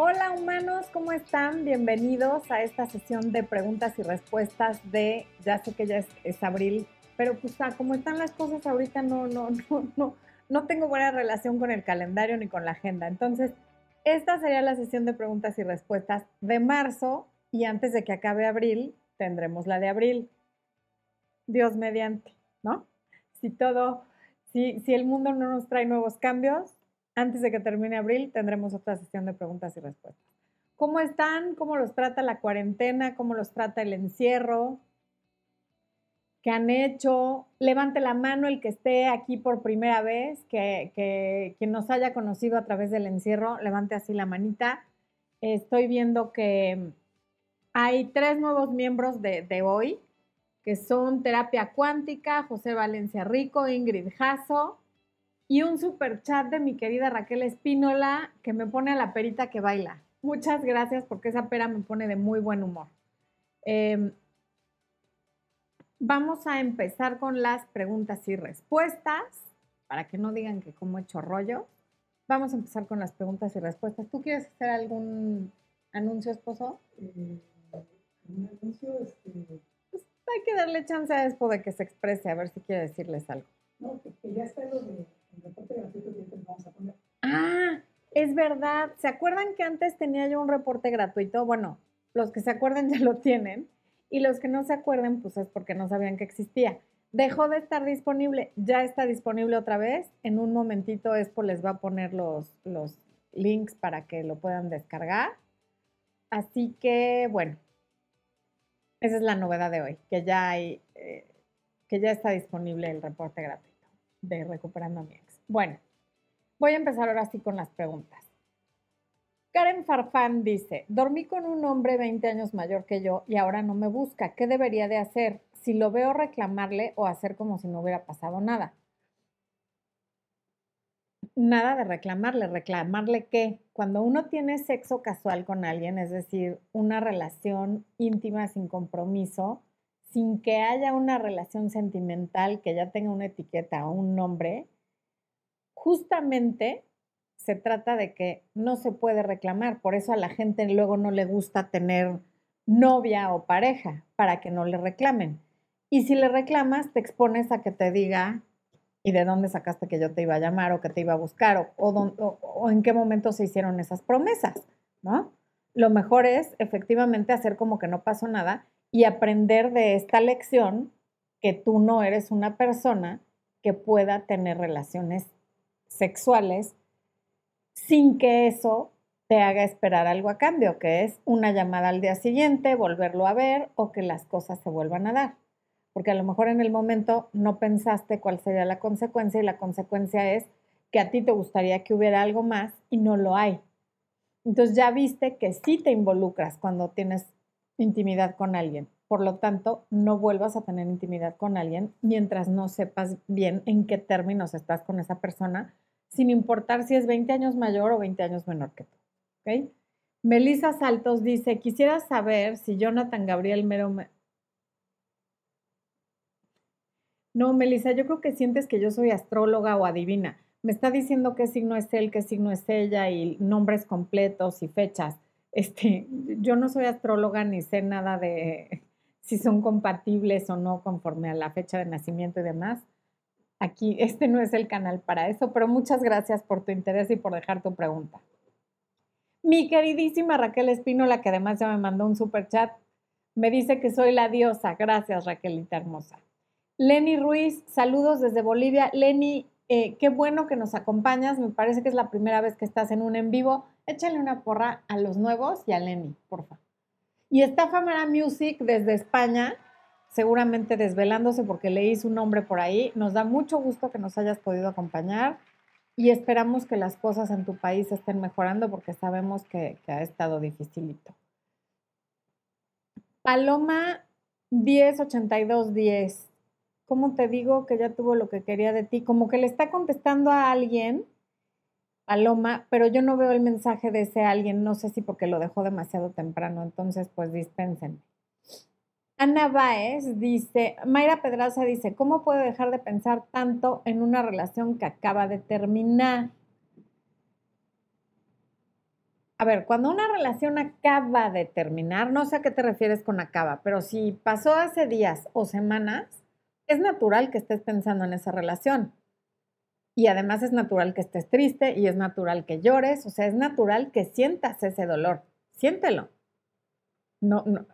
Hola humanos, ¿cómo están? Bienvenidos a esta sesión de preguntas y respuestas de, ya sé que ya es, abril, pero pues ah, como están las cosas ahorita no, no, no, no, no tengo buena relación con el calendario ni con la agenda. Entonces, esta sería la sesión de preguntas y respuestas de marzo y antes de que acabe abril, tendremos la de abril. Dios mediante, ¿no? Si todo, si, si el mundo no nos trae nuevos cambios, antes de que termine abril tendremos otra sesión de preguntas y respuestas. ¿Cómo están? ¿Cómo los trata la cuarentena? ¿Cómo los trata el encierro? ¿Qué han hecho? Levante la mano el que esté aquí por primera vez, que, que quien nos haya conocido a través del encierro, levante así la manita. Estoy viendo que hay tres nuevos miembros de, de hoy, que son Terapia Cuántica, José Valencia Rico, Ingrid Jasso y un super chat de mi querida Raquel Espínola que me pone a la perita que baila. Muchas gracias porque esa pera me pone de muy buen humor. Em, vamos a empezar con las preguntas y respuestas, para que no digan que como he hecho rollo. Vamos a empezar con las preguntas y respuestas. ¿Tú quieres hacer algún anuncio, esposo? Eh, un anuncio, este... Pues hay que darle chance a Expo de que se exprese, a ver si quiere decirles algo. No, que, ya está lo de Ah, es verdad. ¿Se acuerdan que antes tenía yo un reporte gratuito? Bueno, los que se acuerden ya lo tienen y los que no se acuerden, pues es porque no sabían que existía. Dejó de estar disponible, ya está disponible otra vez. En un momentito Expo les va a poner los, los links para que lo puedan descargar. Así que, bueno, esa es la novedad de hoy, que ya hay, eh, que ya está disponible el reporte gratuito de Recuperando mi ex. Bueno, voy a empezar ahora sí con las preguntas. Karen Farfán dice, dormí con un hombre 20 años mayor que yo y ahora no me busca. ¿Qué debería de hacer? Si lo veo reclamarle o hacer como si no hubiera pasado nada. Nada de reclamarle. ¿Reclamarle qué? Cuando uno tiene sexo casual con alguien, es decir, una relación íntima sin compromiso, sin que haya una relación sentimental que ya tenga una etiqueta o un nombre, justamente se trata de que no se puede reclamar. Por eso a la gente luego no le gusta tener novia o pareja, para que no le reclamen. Y si le reclamas, te expones a que te diga, ¿y de dónde sacaste que yo te iba a llamar o que te iba a buscar? O, o en qué momento se hicieron esas promesas, ¿no? Lo mejor es efectivamente hacer como que no pasó nada y aprender de esta lección que tú no eres una persona que pueda tener relaciones sexuales sin que eso te haga esperar algo a cambio, que es una llamada al día siguiente, volverlo a ver o que las cosas se vuelvan a dar. Porque a lo mejor en el momento no pensaste cuál sería la consecuencia y la consecuencia es que a ti te gustaría que hubiera algo más y no lo hay. Entonces ya viste que sí te involucras cuando tienes intimidad con alguien. Por lo tanto, no vuelvas a tener intimidad con alguien mientras no sepas bien en qué términos estás con esa persona, sin importar si es 20 años mayor o 20 años menor que tú. ¿okay? Melissa Saltos dice, quisiera saber si Jonathan Gabriel Mero... No, Melissa, yo creo que sientes que yo soy astróloga o adivina. Me está diciendo qué signo es él, qué signo es ella y nombres completos y fechas este, yo no soy astróloga ni sé nada de si son compatibles o no conforme a la fecha de nacimiento y demás. Aquí, este no es el canal para eso, pero muchas gracias por tu interés y por dejar tu pregunta. Mi queridísima Raquel Espínola, que además ya me mandó un super chat, me dice que soy la diosa. Gracias, Raquelita hermosa. Lenny Ruiz, saludos desde Bolivia. Lenny, eh, qué bueno que nos acompañas. Me parece que es la primera vez que estás en un en vivo échale una porra a los nuevos y a Lenny, porfa. Y está Famara Music desde España, seguramente desvelándose porque leí su nombre por ahí. Nos da mucho gusto que nos hayas podido acompañar y esperamos que las cosas en tu país estén mejorando porque sabemos que, que ha estado dificilito. Paloma 108210. ¿Cómo te digo que ya tuvo lo que quería de ti? Como que le está contestando a alguien Paloma, pero yo no veo el mensaje de ese alguien, no sé si porque lo dejó demasiado temprano, entonces pues dispensen. Ana Baez dice, Mayra Pedraza dice, ¿cómo puedo dejar de pensar tanto en una relación que acaba de terminar? a ver, cuando una relación acaba de terminar, no sé a qué te refieres con acaba, pero si pasó hace días o semanas, es natural que estés pensando en esa relación. Y además es natural que estés triste y es natural que llores, o sea, es natural que sientas ese dolor. Siéntelo. No, no.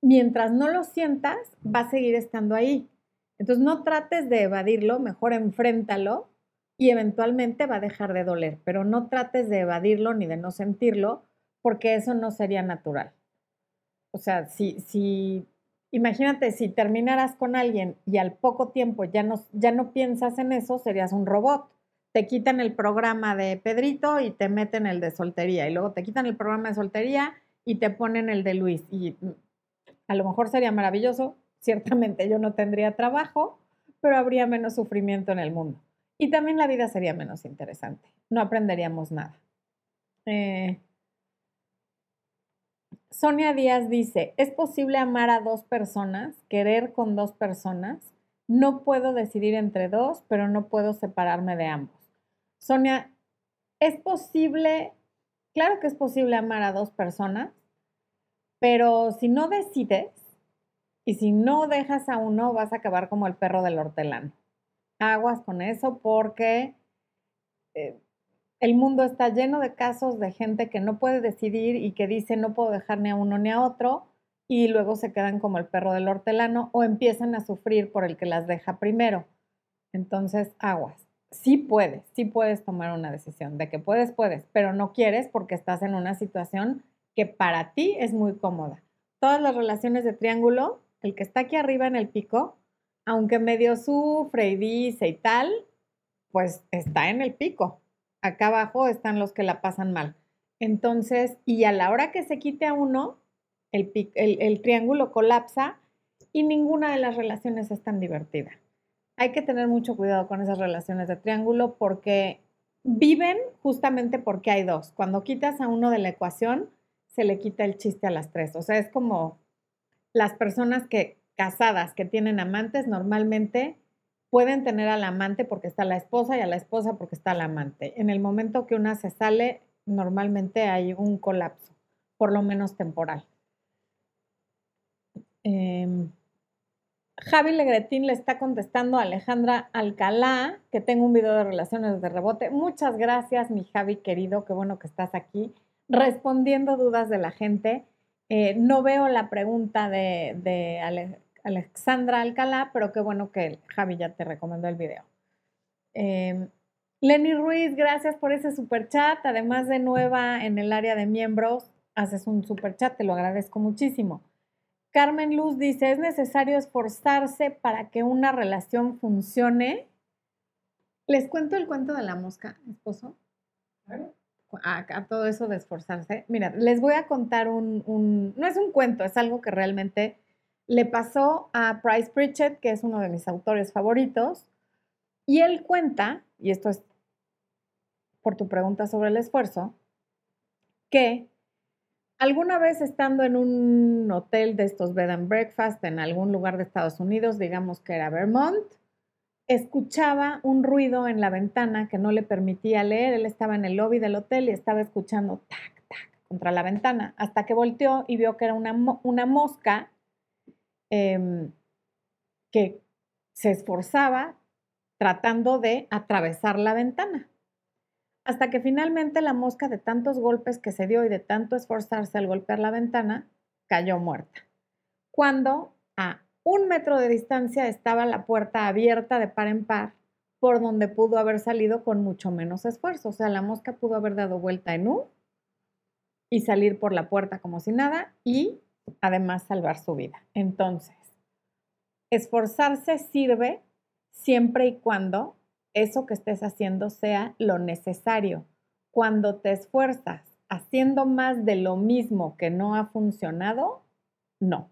Mientras no lo sientas, va a seguir estando ahí. Entonces no trates de evadirlo, mejor enfréntalo y eventualmente va a dejar de doler, pero no trates de evadirlo ni de no sentirlo, porque eso no sería natural. O sea, si, si imagínate si terminaras con alguien y al poco tiempo ya no, ya no piensas en eso, serías un robot. Te quitan el programa de Pedrito y te meten el de soltería, y luego te quitan el programa de soltería y te ponen el de Luis. Y a lo mejor sería maravilloso, ciertamente yo no tendría trabajo, pero habría menos sufrimiento en el mundo. Y también la vida sería menos interesante. No aprenderíamos nada. Eh, Sonia Díaz dice, ¿es posible amar a dos personas, querer con dos personas? No puedo decidir entre dos, pero no puedo separarme de ambos. Sonia, ¿es posible? Claro que es posible amar a dos personas, pero si no decides, y si no dejas a uno, vas a acabar como el perro del hortelano. Aguas con eso porque eh, el mundo está lleno de casos de gente que no puede decidir y que dice no puedo dejar ni a uno ni a otro y luego se quedan como el perro del hortelano o empiezan a sufrir por el que las deja primero. Entonces, aguas. Sí puedes, sí puedes tomar una decisión. De que puedes, puedes, pero no quieres porque estás en una situación que para ti es muy cómoda. Todas las relaciones de triángulo el que está aquí arriba en el pico, aunque medio sufre y dice y tal, pues está en el pico. Acá abajo están los que la pasan mal. Entonces, y a la hora que se quite a uno, el, triángulo colapsa y ninguna de las relaciones es tan divertida. Hay que tener mucho cuidado con esas relaciones de triángulo porque viven justamente porque hay dos. Cuando quitas a uno de la ecuación, se le quita el chiste a las tres. O sea, es como las personas que casadas que tienen amantes normalmente pueden tener al amante porque está la esposa y a la esposa porque está la amante. En el momento que una se sale, normalmente hay un colapso, por lo menos temporal. Em, Javi Legretín le está contestando a Alejandra Alcalá, que tengo un video de relaciones de rebote. Muchas gracias, mi Javi querido, qué bueno que estás aquí, respondiendo dudas de la gente. Eh, no veo la pregunta de, Alexandra Alcalá, pero qué bueno que Javi ya te recomendó el video. Em, Lenny Ruiz, gracias por ese super chat. Además de nueva en el área de miembros, haces un super chat, te lo agradezco muchísimo. Carmen Luz dice, ¿es necesario esforzarse para que una relación funcione? ¿Les cuento el cuento de la mosca, esposo? a, todo eso de esforzarse. Mira, les voy a contar un, no es un cuento, es algo que realmente le pasó a Price Pritchett, que es uno de mis autores favoritos, y él cuenta, y esto es por tu pregunta sobre el esfuerzo, que alguna vez estando en un hotel de estos bed and breakfast en algún lugar de Estados Unidos, digamos que era Vermont, escuchaba un ruido en la ventana que no le permitía leer. Él estaba en el lobby del hotel y estaba escuchando tac, tac contra la ventana, hasta que volteó y vio que era una, una mosca em, que se esforzaba tratando de atravesar la ventana. Hasta que finalmente la mosca, de tantos golpes que se dio y de tanto esforzarse al golpear la ventana, cayó muerta. Cuando a un metro de distancia estaba la puerta abierta de par en par, por donde pudo haber salido con mucho menos esfuerzo. O sea, la mosca pudo haber dado vuelta en U y salir por la puerta como si nada y además salvar su vida. Entonces, esforzarse sirve siempre y cuando eso que estés haciendo sea lo necesario. Cuando te esfuerzas haciendo más de lo mismo que no ha funcionado, no.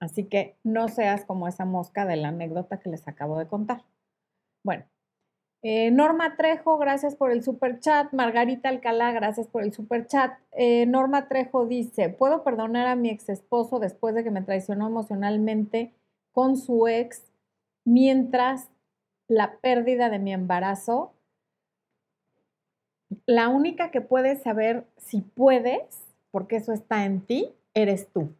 Así que no seas como esa mosca de la anécdota que les acabo de contar. Bueno, eh, Norma Trejo, gracias por el super chat. Margarita Alcalá, gracias por el super chat. Eh, Norma Trejo dice: ¿Puedo perdonar a mi ex esposo después de que me traicionó emocionalmente con su ex mientras la pérdida de mi embarazo? La única que puede saber si puedes, porque eso está en ti, eres tú.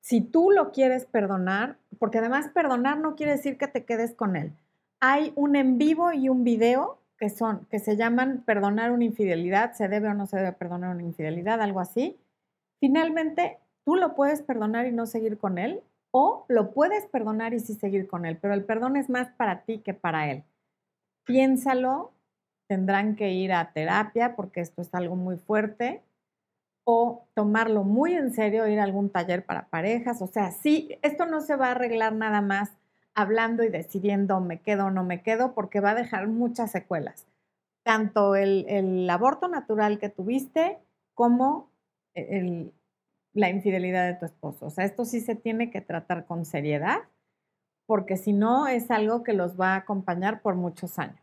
Si tú lo quieres perdonar, porque además perdonar no quiere decir que te quedes con él. Hay un en vivo y un video que son, que se llaman perdonar una infidelidad, se debe o no se debe perdonar una infidelidad, algo así. Finalmente, tú lo puedes perdonar y no seguir con él, o lo puedes perdonar y sí seguir con él, pero el perdón es más para ti que para él. Piénsalo, tendrán que ir a terapia porque esto es algo muy fuerte, o tomarlo muy en serio, ir a algún taller para parejas, o sea, sí, esto no se va a arreglar nada más hablando y decidiendo me quedo o no me quedo, porque va a dejar muchas secuelas, tanto el, aborto natural que tuviste como la infidelidad de tu esposo. O sea, esto sí se tiene que tratar con seriedad, porque si no es algo que los va a acompañar por muchos años.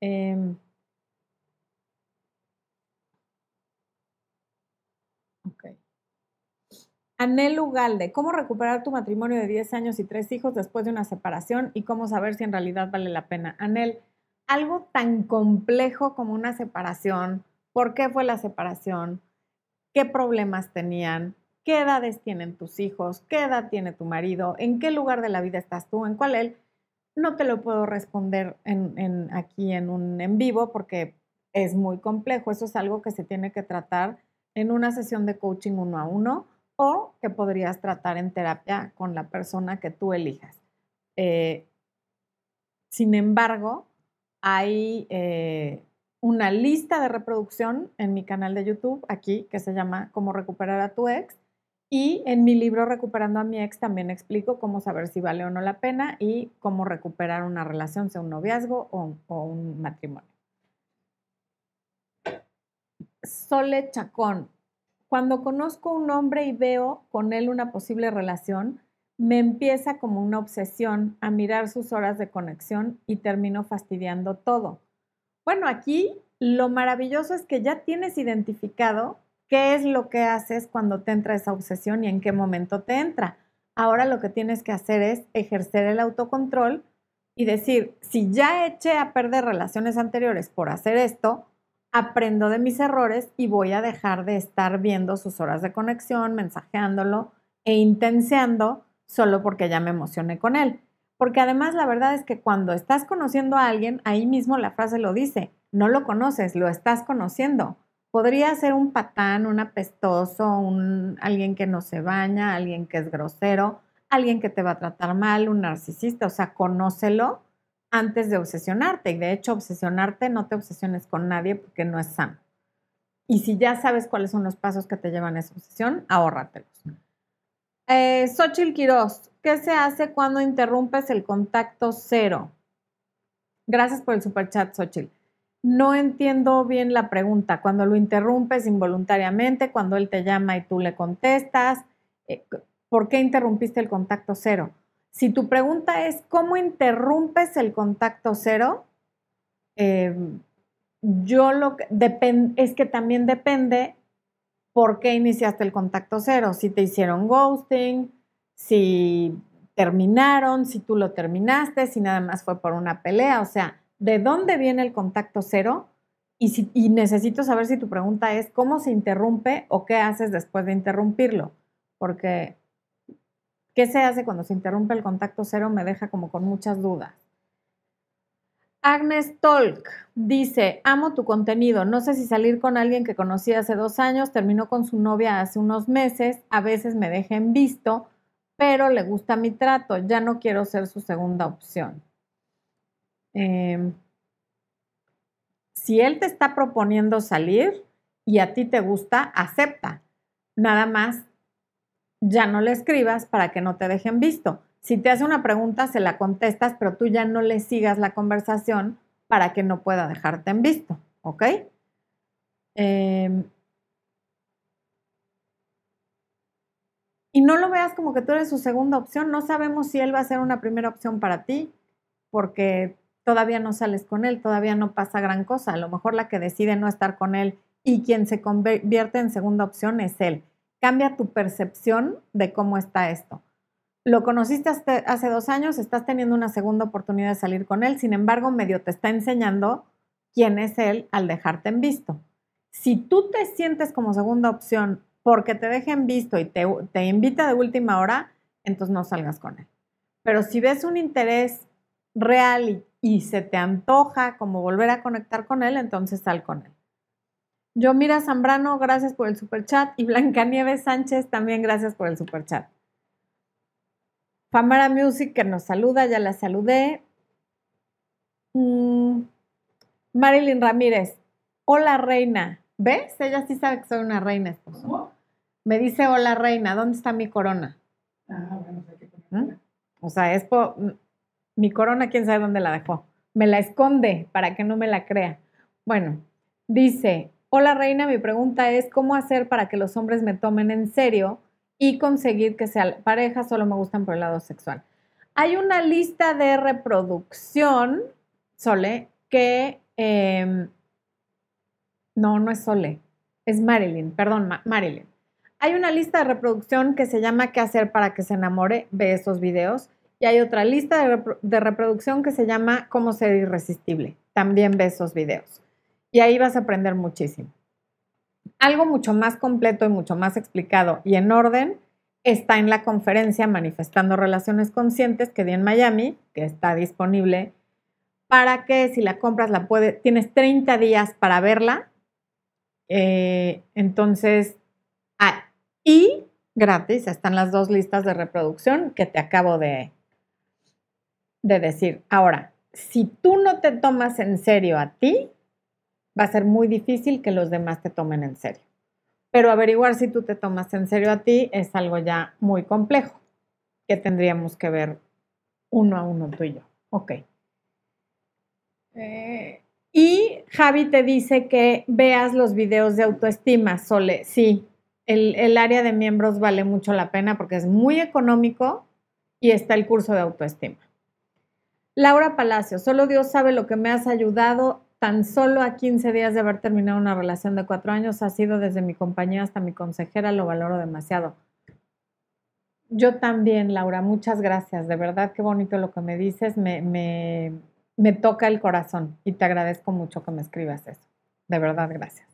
Em, Anel Ugalde, ¿cómo recuperar tu matrimonio de 10 años y 3 hijos después de una separación y cómo saber si en realidad vale la pena? Anel, algo tan complejo como una separación, ¿por qué fue la separación? ¿Qué problemas tenían? ¿Qué edades tienen tus hijos? ¿Qué edad tiene tu marido? ¿En qué lugar de la vida estás tú? ¿En cuál él? No te lo puedo responder en, aquí en un en vivo porque es muy complejo. Eso es algo que se tiene que tratar en una sesión de coaching uno a uno o que podrías tratar en terapia con la persona que tú elijas. Eh, sin embargo, hay eh, una lista de reproducción en mi canal de YouTube aquí que se llama Cómo recuperar a tu ex. Y en mi libro Recuperando a mi ex también explico cómo saber si vale o no la pena y cómo recuperar una relación, sea un noviazgo o, o un matrimonio. Sole Chacón, cuando conozco un hombre y veo con él una posible relación, me empieza como una obsesión a mirar sus horas de conexión y termino fastidiando todo. Bueno, aquí lo maravilloso es que ya tienes identificado qué es lo que haces cuando te entra esa obsesión y en qué momento te entra. Ahora lo que tienes que hacer es ejercer el autocontrol y decir, si ya eché a perder relaciones anteriores por hacer esto, aprendo de mis errores y voy a dejar de estar viendo sus horas de conexión, mensajeándolo e intenseando solo porque ya me emocioné con él. Porque además la verdad es que cuando estás conociendo a alguien, ahí mismo la frase lo dice, no lo conoces, lo estás conociendo. Podría ser un patán, un apestoso, un, alguien que no se baña, alguien que es grosero, alguien que te va a tratar mal, un narcisista, o sea, conócelo antes de obsesionarte. Y de hecho, obsesionarte no te obsesiones con nadie porque no es sano. Y si ya sabes cuáles son los pasos que te llevan a esa obsesión, ahórratelos. Eh, Xochitl Quiroz, ¿qué se hace cuando interrumpes el contacto cero? Gracias por el superchat, Xochitl. No entiendo bien la pregunta. Cuando lo interrumpes involuntariamente, cuando él te llama y tú le contestas, eh, ¿por qué interrumpiste el contacto cero? Si tu pregunta es cómo interrumpes el contacto cero, em, yo lo que es que también depende por qué iniciaste el contacto cero. Si te hicieron ghosting, si terminaron, si tú lo terminaste, si nada más fue por una pelea, o sea, ¿de dónde viene el contacto cero? Y, y necesito saber si tu pregunta es cómo se interrumpe o qué haces después de interrumpirlo, porque ¿Qué se hace cuando se interrumpe el contacto cero? Me deja como con muchas dudas. Agnes Tolk dice, amo tu contenido, no sé si salir con alguien que conocí hace dos años, terminó con su novia hace unos meses, a veces me deja en visto, pero le gusta mi trato, ya no quiero ser su segunda opción. Em, si él te está proponiendo salir y a ti te gusta, acepta. Nada más ya no le escribas para que no te dejen visto. Si te hace una pregunta, se la contestas, pero tú ya no le sigas la conversación para que no pueda dejarte en visto, ¿ok? Em, y no lo veas como que tú eres su segunda opción. No sabemos si él va a ser una primera opción para ti, porque todavía no sales con él, todavía no pasa gran cosa. A lo mejor la que decide no estar con él y quien se convierte en segunda opción es él cambia tu percepción de cómo está esto. Lo conociste hace dos años, estás teniendo una segunda oportunidad de salir con él, sin embargo, medio te está enseñando quién es él al dejarte en visto. Si tú te sientes como segunda opción porque te dejen visto y te, invita de última hora, entonces no salgas con él. Pero si ves un interés real y se te antoja como volver a conectar con él, entonces sal con él. Yo, Mira Zambrano, gracias por el super chat. Y Blancanieves Sánchez, también gracias por el super chat. Famara Music, que nos saluda, ya la saludé. Mm, Marilyn Ramírez, hola reina. ¿Ves? Ella sí sabe que soy una reina, esposo. Me dice, hola reina, ¿dónde está mi corona? Ah, bueno, o sea, que ¿Mm? O sea, es po- m- mi corona, quién sabe dónde la dejó. Me la esconde para que no me la crea. Bueno, dice, hola reina, mi pregunta es, ¿cómo hacer para que los hombres me tomen en serio y conseguir que sea pareja? Solo me gustan por el lado sexual. Hay una lista de reproducción, Sole, que... em, no, no es Sole, es Marilyn, perdón, Ma- Marilyn. Hay una lista de reproducción que se llama ¿Qué hacer para que se enamore? Ve esos videos. Y hay otra lista de, de reproducción que se llama Cómo ser irresistible. También ve esos videos. Y ahí vas a aprender muchísimo. Algo mucho más completo y mucho más explicado y en orden está en la conferencia Manifestando Relaciones Conscientes que di en Miami, que está disponible para que si la compras la puedes, tienes 30 días para verla. Eh, entonces, ah, y gratis están las dos listas de reproducción que te acabo de, de decir. Ahora, si tú no te tomas en serio a ti, va a ser muy difícil que los demás te tomen en serio. Pero averiguar si tú te tomas en serio a ti es algo ya muy complejo que tendríamos que ver uno a uno tú y yo. Ok. Eh, y Javi te dice que veas los videos de autoestima, Sole. Sí, el, el área de miembros vale mucho la pena porque es muy económico y está el curso de autoestima. Laura Palacio, solo Dios sabe lo que me has ayudado. Tan solo a 15 días de haber terminado una relación de cuatro años, ha sido desde mi compañía hasta mi consejera, lo valoro demasiado. Yo también, Laura, muchas gracias. De verdad, qué bonito lo que me dices. Me, me, me toca el corazón y te agradezco mucho que me escribas eso. De verdad, gracias.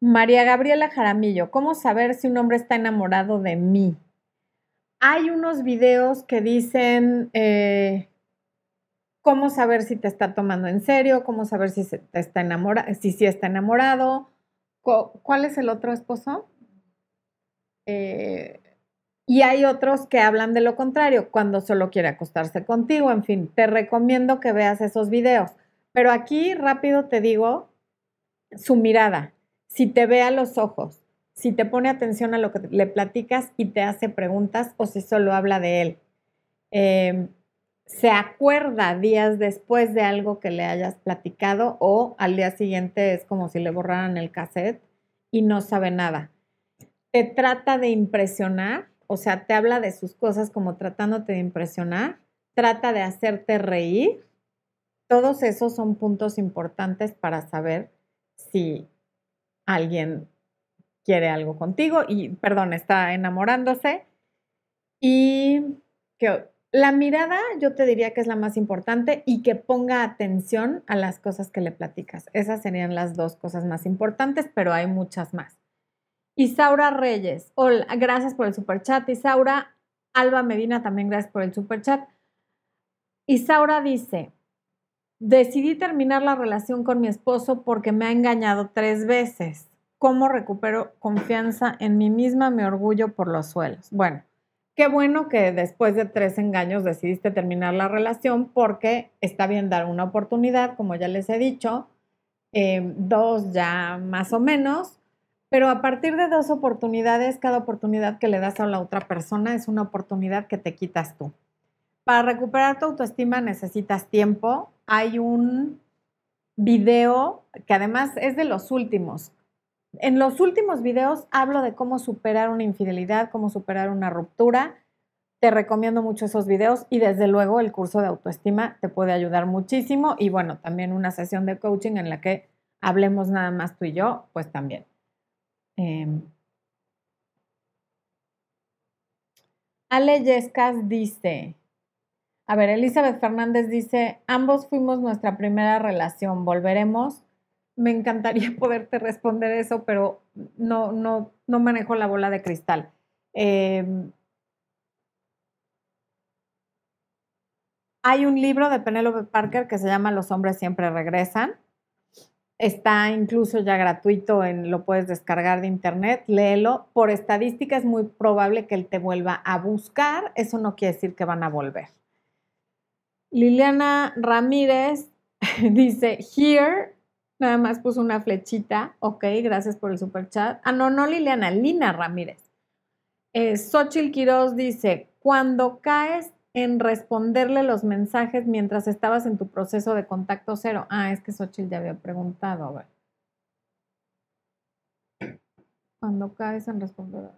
María Gabriela Jaramillo, ¿cómo saber si un hombre está enamorado de mí? Hay unos videos que dicen eh, cómo saber si te está tomando en serio, cómo saber si está enamorado, si sí está enamorado. ¿Cuál es el otro esposo? Eh, y hay otros que hablan de lo contrario, cuando solo quiere acostarse contigo, en fin, te recomiendo que veas esos videos. Pero aquí rápido te digo su mirada, si te ve a los ojos, si te pone atención a lo que le platicas y te hace preguntas o si solo habla de él. Eh, se acuerda días después de algo que le hayas platicado o al día siguiente es como si le borraran el cassette y no sabe nada. Te trata de impresionar, o sea, te habla de sus cosas como tratándote de impresionar, trata de hacerte reír. Todos esos son puntos importantes para saber si alguien quiere algo contigo y, perdón, está enamorándose. Y que la mirada yo te diría que es la más importante y que ponga atención a las cosas que le platicas. Esas serían las dos cosas más importantes, pero hay muchas más. Isaura Reyes, hola, gracias por el super chat. Isaura, Alba Medina también gracias por el super chat. Isaura dice, decidí terminar la relación con mi esposo porque me ha engañado tres veces. ¿Cómo recupero confianza en mí misma, mi orgullo por los suelos? Bueno, qué bueno que después de tres engaños decidiste terminar la relación porque está bien dar una oportunidad, como ya les he dicho, eh, dos ya más o menos, pero a partir de dos oportunidades, cada oportunidad que le das a la otra persona es una oportunidad que te quitas tú. Para recuperar tu autoestima necesitas tiempo. Hay un video que además es de los últimos. En los últimos videos hablo de cómo superar una infidelidad, cómo superar una ruptura. Te recomiendo mucho esos videos y desde luego el curso de autoestima te puede ayudar muchísimo y bueno, también una sesión de coaching en la que hablemos nada más tú y yo, pues también. Eh, Ale Yescas dice, A ver, Elizabeth Fernández dice, ambos fuimos nuestra primera relación, ¿volveremos? Me encantaría poderte responder eso, pero no, no, no manejo la bola de cristal. Em, hay un libro de Penelope Parker que se llama Los hombres siempre regresan. Está incluso ya gratuito, en, lo puedes descargar de internet, léelo. Por estadística es muy probable que él te vuelva a buscar, eso no quiere decir que van a volver. Liliana Ramírez dice, here, nada más puso una flechita, ok, gracias por el super chat. Ah, no, no Liliana, Lina Ramírez. Eh, Xochitl Quiroz dice, cuando caes en responderle los mensajes mientras estabas en tu proceso de contacto cero. Ah, es que Xochitl ya había preguntado, a ver. Cuando caes en responder.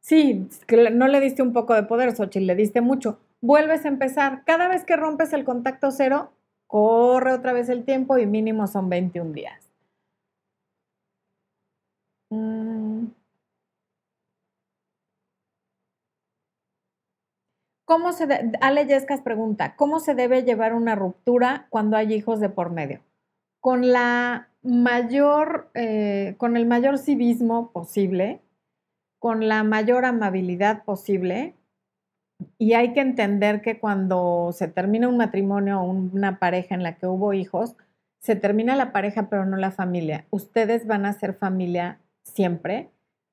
Sí, no le diste un poco de poder, Xochitl, le diste mucho vuelves a empezar. Cada vez que rompes el contacto cero, corre otra vez el tiempo y mínimo son 21 días. Mm. ¿Cómo se Ale Yescas pregunta, ¿cómo se debe llevar una ruptura cuando hay hijos de por medio? Con la mayor, eh, con el mayor civismo posible, con la mayor amabilidad posible, y hay que entender que cuando se termina un matrimonio o una pareja en la que hubo hijos, se termina la pareja pero no la familia. Ustedes van a ser familia siempre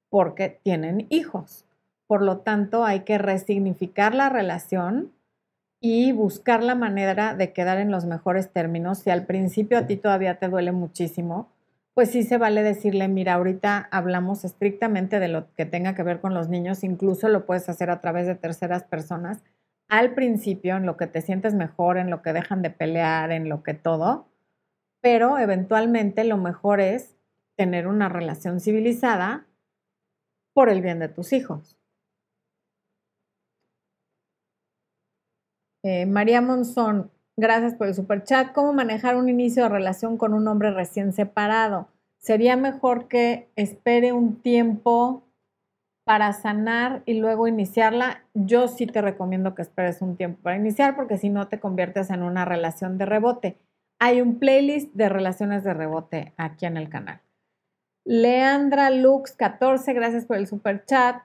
porque tienen hijos. Por lo tanto, hay que resignificar la relación y buscar la manera de quedar en los mejores términos. Si al principio a ti todavía te duele muchísimo, pues sí se vale decirle, mira, ahorita hablamos estrictamente de lo que tenga que ver con los niños, incluso lo puedes hacer a través de terceras personas. Al principio, en lo que te sientes mejor, en lo que dejan de pelear, en lo que todo, pero eventualmente lo mejor es tener una relación civilizada por el bien de tus hijos. Eh, María Monzón, Gracias por el super chat. ¿Cómo manejar un inicio de relación con un hombre recién separado? Sería mejor que espere un tiempo para sanar y luego iniciarla. Yo sí te recomiendo que esperes un tiempo para iniciar porque si no te conviertes en una relación de rebote. Hay un playlist de relaciones de rebote aquí en el canal. Leandra Lux 14, gracias por el super chat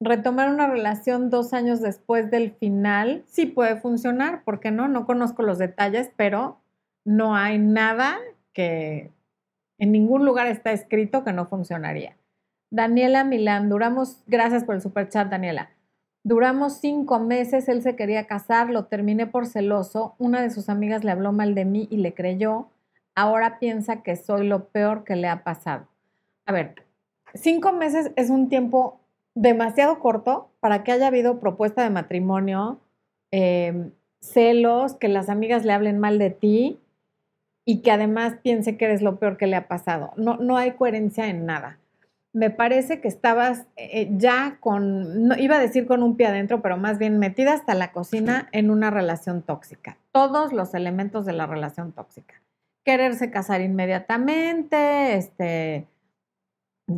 retomar una relación dos años después del final sí puede funcionar, ¿por qué no? No conozco los detalles, pero no hay nada que en ningún lugar está escrito que no funcionaría. Daniela Milán, duramos, gracias por el super chat, Daniela. Duramos cinco meses, él se quería casar, lo terminé por celoso, una de sus amigas le habló mal de mí y le creyó, ahora piensa que soy lo peor que le ha pasado. A ver, cinco meses es un tiempo demasiado corto para que haya habido propuesta de matrimonio, em, celos, que las amigas le hablen mal de ti y que además piense que eres lo peor que le ha pasado. No, no hay coherencia en nada. Me parece que estabas eh, ya con, no, iba a decir con un pie adentro, pero más bien metida hasta la cocina en una relación tóxica. Todos los elementos de la relación tóxica. Quererse casar inmediatamente, este,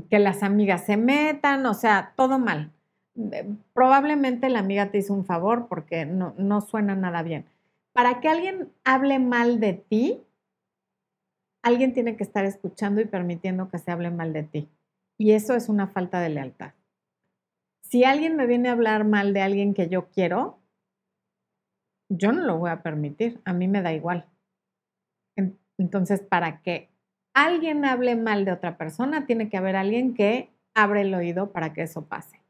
que las amigas se metan, o sea, todo mal. Eh, probablemente la amiga te hizo un favor porque no, no suena nada bien. Para que alguien hable mal de ti, alguien tiene que estar escuchando y permitiendo que se hable mal de ti. Y eso es una falta de lealtad. Si alguien me viene a hablar mal de alguien que yo quiero, yo no lo voy a permitir. A mí me da igual. Entonces, ¿para qué alguien hable mal de otra persona, tiene que haber alguien que abre el oído para que eso pase.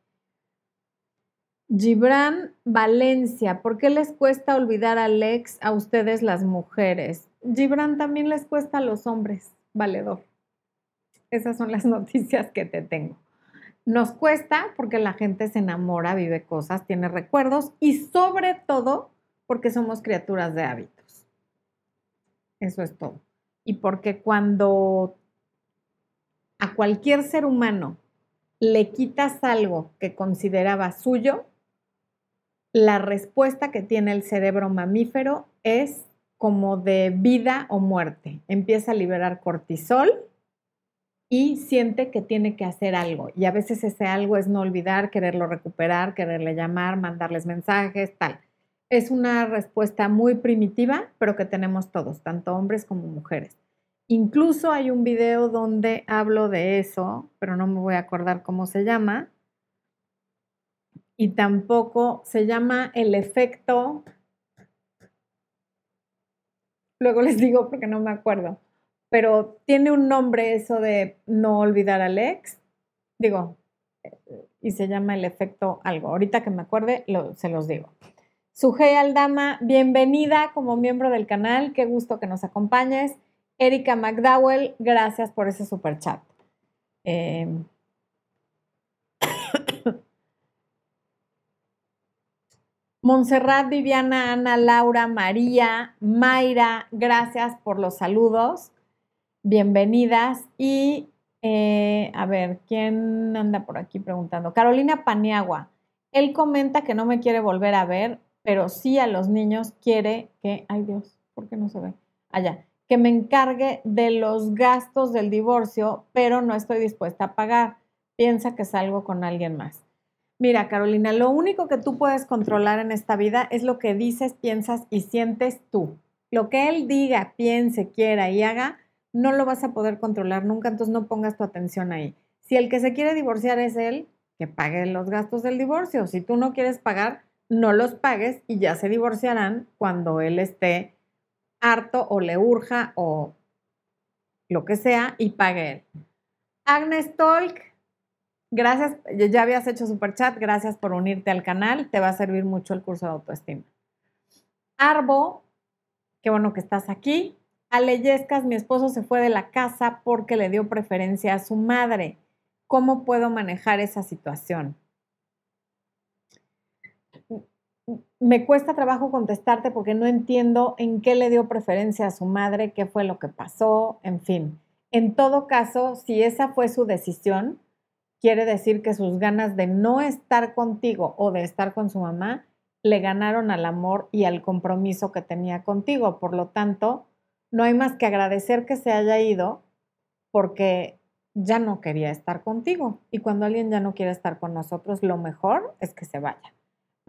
Gibran Valencia, ¿por qué les cuesta olvidar al ex a ustedes las mujeres? Gibran también les cuesta a los hombres, valedor. Esas son las noticias que te tengo. Nos cuesta porque la gente se enamora, vive cosas, tiene recuerdos y sobre todo porque somos criaturas de hábitos. Eso es todo y porque cuando a cualquier ser humano le quitas algo que consideraba suyo, la respuesta que tiene el cerebro mamífero es como de vida o muerte. Empieza a liberar cortisol y siente que tiene que hacer algo. Y a veces ese algo es no olvidar, quererlo recuperar, quererle llamar, mandarles mensajes, tal. Es una respuesta muy primitiva, pero que tenemos todos, tanto hombres como mujeres. Incluso hay un video donde hablo de eso, pero no me voy a acordar cómo se llama. Y tampoco se llama el efecto. Luego les digo porque no me acuerdo pero tiene un nombre eso de no olvidar al ex, digo, y se llama el efecto algo. Ahorita que me acuerde, se los digo. Sujei Aldama, bienvenida como miembro del canal, qué gusto que nos acompañes. Erika McDowell, gracias por ese super chat. Eh, Viviana, Ana, Laura, María, Mayra, gracias por los saludos bienvenidas. Y eh, a ver, ¿quién anda por aquí preguntando? Carolina Paniagua. Él comenta que no me quiere volver a ver, pero sí a los niños quiere que, ay Dios, ¿por qué no se ve? Allá, que me encargue de los gastos del divorcio, pero no estoy dispuesta a pagar. Piensa que salgo con alguien más. Mira, Carolina, lo único que tú puedes controlar en esta vida es lo que dices, piensas y sientes tú. Lo que él diga, piense, quiera y haga, no lo vas a poder controlar nunca, entonces no pongas tu atención ahí. Si el que se quiere divorciar es él, que pague los gastos del divorcio. Si tú no quieres pagar, no los pagues y ya se divorciarán cuando él esté harto o le urja o lo que sea y pague él. Agnes Tolk, gracias, ya habías hecho super chat, gracias por unirte al canal, te va a servir mucho el curso de autoestima. Arbo, qué bueno que estás aquí. Aleyescas, mi esposo se fue de la casa porque le dio preferencia a su madre. ¿Cómo puedo manejar esa situación? Me cuesta trabajo contestarte porque no entiendo en qué le dio preferencia a su madre, qué fue lo que pasó, en fin. En todo caso, si esa fue su decisión, quiere decir que sus ganas de no estar contigo o de estar con su mamá le ganaron al amor y al compromiso que tenía contigo. Por lo tanto, no hay más que agradecer que se haya ido porque ya no quería estar contigo. Y cuando alguien ya no quiere estar con nosotros, lo mejor es que se vaya,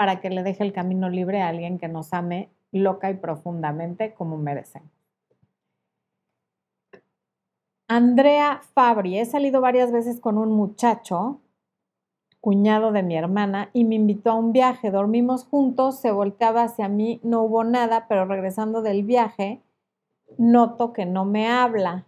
para que le deje el camino libre a alguien que nos ame loca y profundamente como merecen. Andrea Fabri, he salido varias veces con un muchacho, cuñado de mi hermana, y me invitó a un viaje. Dormimos juntos, se volteaba hacia mí, no hubo nada, pero regresando del viaje, noto que no me habla.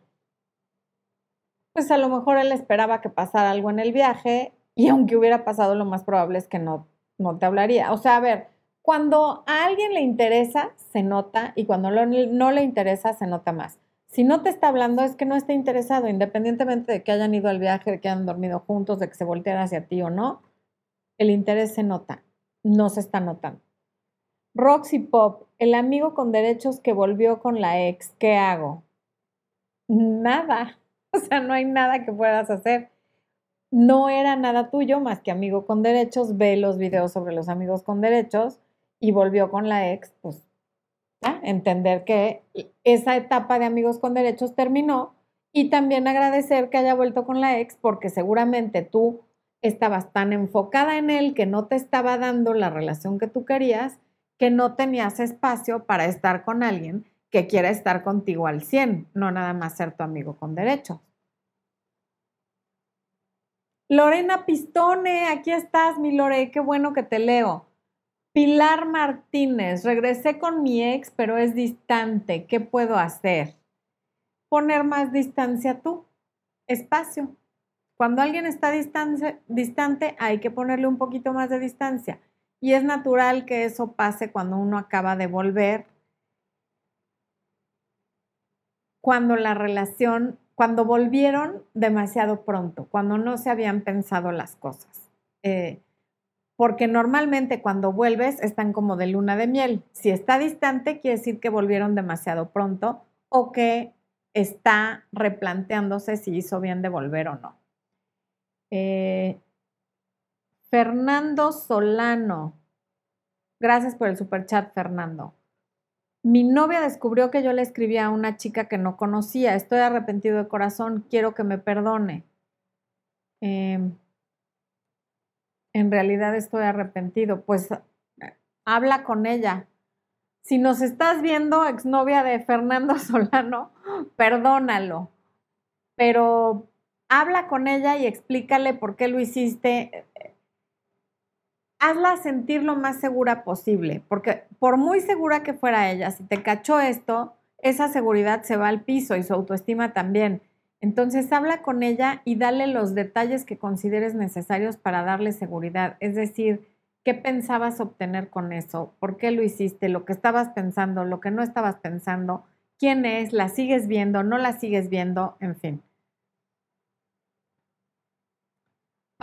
Pues a lo mejor él esperaba que pasara algo en el viaje y aunque hubiera pasado, lo más probable es que no, no te hablaría. O sea, a ver, cuando a alguien le interesa, se nota y cuando no le interesa, se nota más. Si no te está hablando, es que no está interesado, independientemente de que hayan ido al viaje, de que hayan dormido juntos, de que se volteara hacia ti o no, el interés se nota, no se está notando. Roxy Pop, el amigo con derechos que volvió con la ex, ¿qué hago? Nada. O sea, no hay nada que puedas hacer. No era nada tuyo más que amigo con derechos. Ve los videos sobre los amigos con derechos y volvió con la ex, pues entender que esa etapa de amigos con derechos terminó y también agradecer que haya vuelto con la ex porque seguramente tú estabas tan enfocada en él que no te estaba dando la relación que tú querías que no tenías espacio para estar con alguien que quiera estar contigo al 100, no nada más ser tu amigo con derechos. Lorena Pistone, aquí estás, mi Lore, qué bueno que te leo. Pilar Martínez, regresé con mi ex, pero es distante. ¿Qué puedo hacer? Poner más distancia tú, espacio. Cuando alguien está distante, hay que ponerle un poquito más de distancia. Y es natural que eso pase cuando uno acaba de volver, cuando la relación, cuando volvieron demasiado pronto, cuando no se habían pensado las cosas. Eh, porque normalmente cuando vuelves están como de luna de miel. Si está distante, quiere decir que volvieron demasiado pronto o que está replanteándose si hizo bien de volver o no. Eh, Fernando Solano. Gracias por el super chat, Fernando. Mi novia descubrió que yo le escribía a una chica que no conocía. Estoy arrepentido de corazón, quiero que me perdone. Em, en realidad estoy arrepentido. Pues habla con ella. Si nos estás viendo, exnovia de Fernando Solano, perdónalo. Pero habla con ella y explícale por qué lo hiciste. Hazla sentir lo más segura posible, porque por muy segura que fuera ella, si te cachó esto, esa seguridad se va al piso y su autoestima también. Entonces habla con ella y dale los detalles que consideres necesarios para darle seguridad. Es decir, ¿qué pensabas obtener con eso? ¿Por qué lo hiciste? ¿Lo que estabas pensando? ¿Lo que no estabas pensando? ¿Quién es? ¿La sigues viendo? ¿No la sigues viendo? En fin.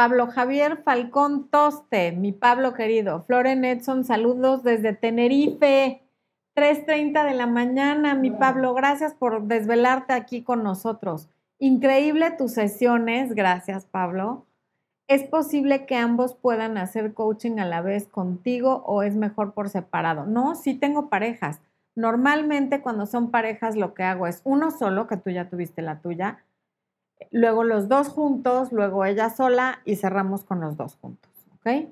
Pablo Javier Falcón Toste, mi Pablo querido. Floren Edson, saludos desde Tenerife. 3.30 de la mañana, mi Pablo. Gracias por desvelarte aquí con nosotros. Increíble tus sesiones. Gracias, Pablo. ¿Es posible que ambos puedan hacer coaching a la vez contigo o es mejor por separado? No, sí tengo parejas. Normalmente cuando son parejas lo que hago es uno solo, que tú ya tuviste la tuya, luego los dos juntos, luego ella sola y cerramos con los dos juntos, ¿ok?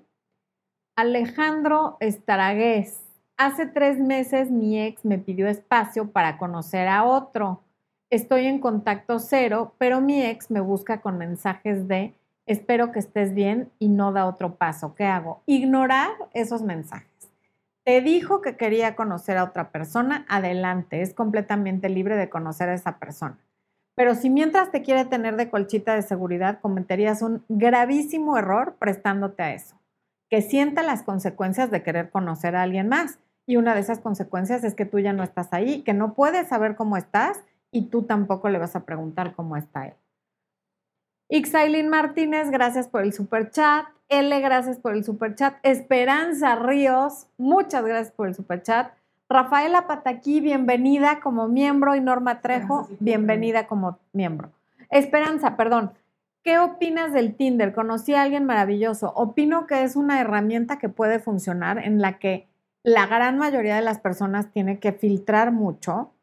Alejandro Estaragués. Hace tres meses mi ex me pidió espacio para conocer a otro. Estoy en contacto cero, pero mi ex me busca con mensajes de espero que estés bien y no da otro paso. ¿Qué hago? Ignorar esos mensajes. Te dijo que quería conocer a otra persona, adelante, es completamente libre de conocer a esa persona. Pero si mientras te quiere tener de colchita de seguridad, cometerías un gravísimo error prestándote a eso. Que sienta las consecuencias de querer conocer a alguien más. Y una de esas consecuencias es que tú ya no estás ahí, que no puedes saber cómo estás y tú tampoco le vas a preguntar cómo está él. Ixailin Martínez, gracias por el super chat. L, gracias por el super chat. Esperanza Ríos, muchas gracias por el super chat. Rafaela Pataquí, bienvenida como miembro y Norma Trejo, bienvenida como miembro. Esperanza, perdón. ¿Qué opinas del Tinder? Conocí a alguien maravilloso. Opino que es una herramienta que puede funcionar en la que la gran mayoría de las personas tiene que filtrar mucho.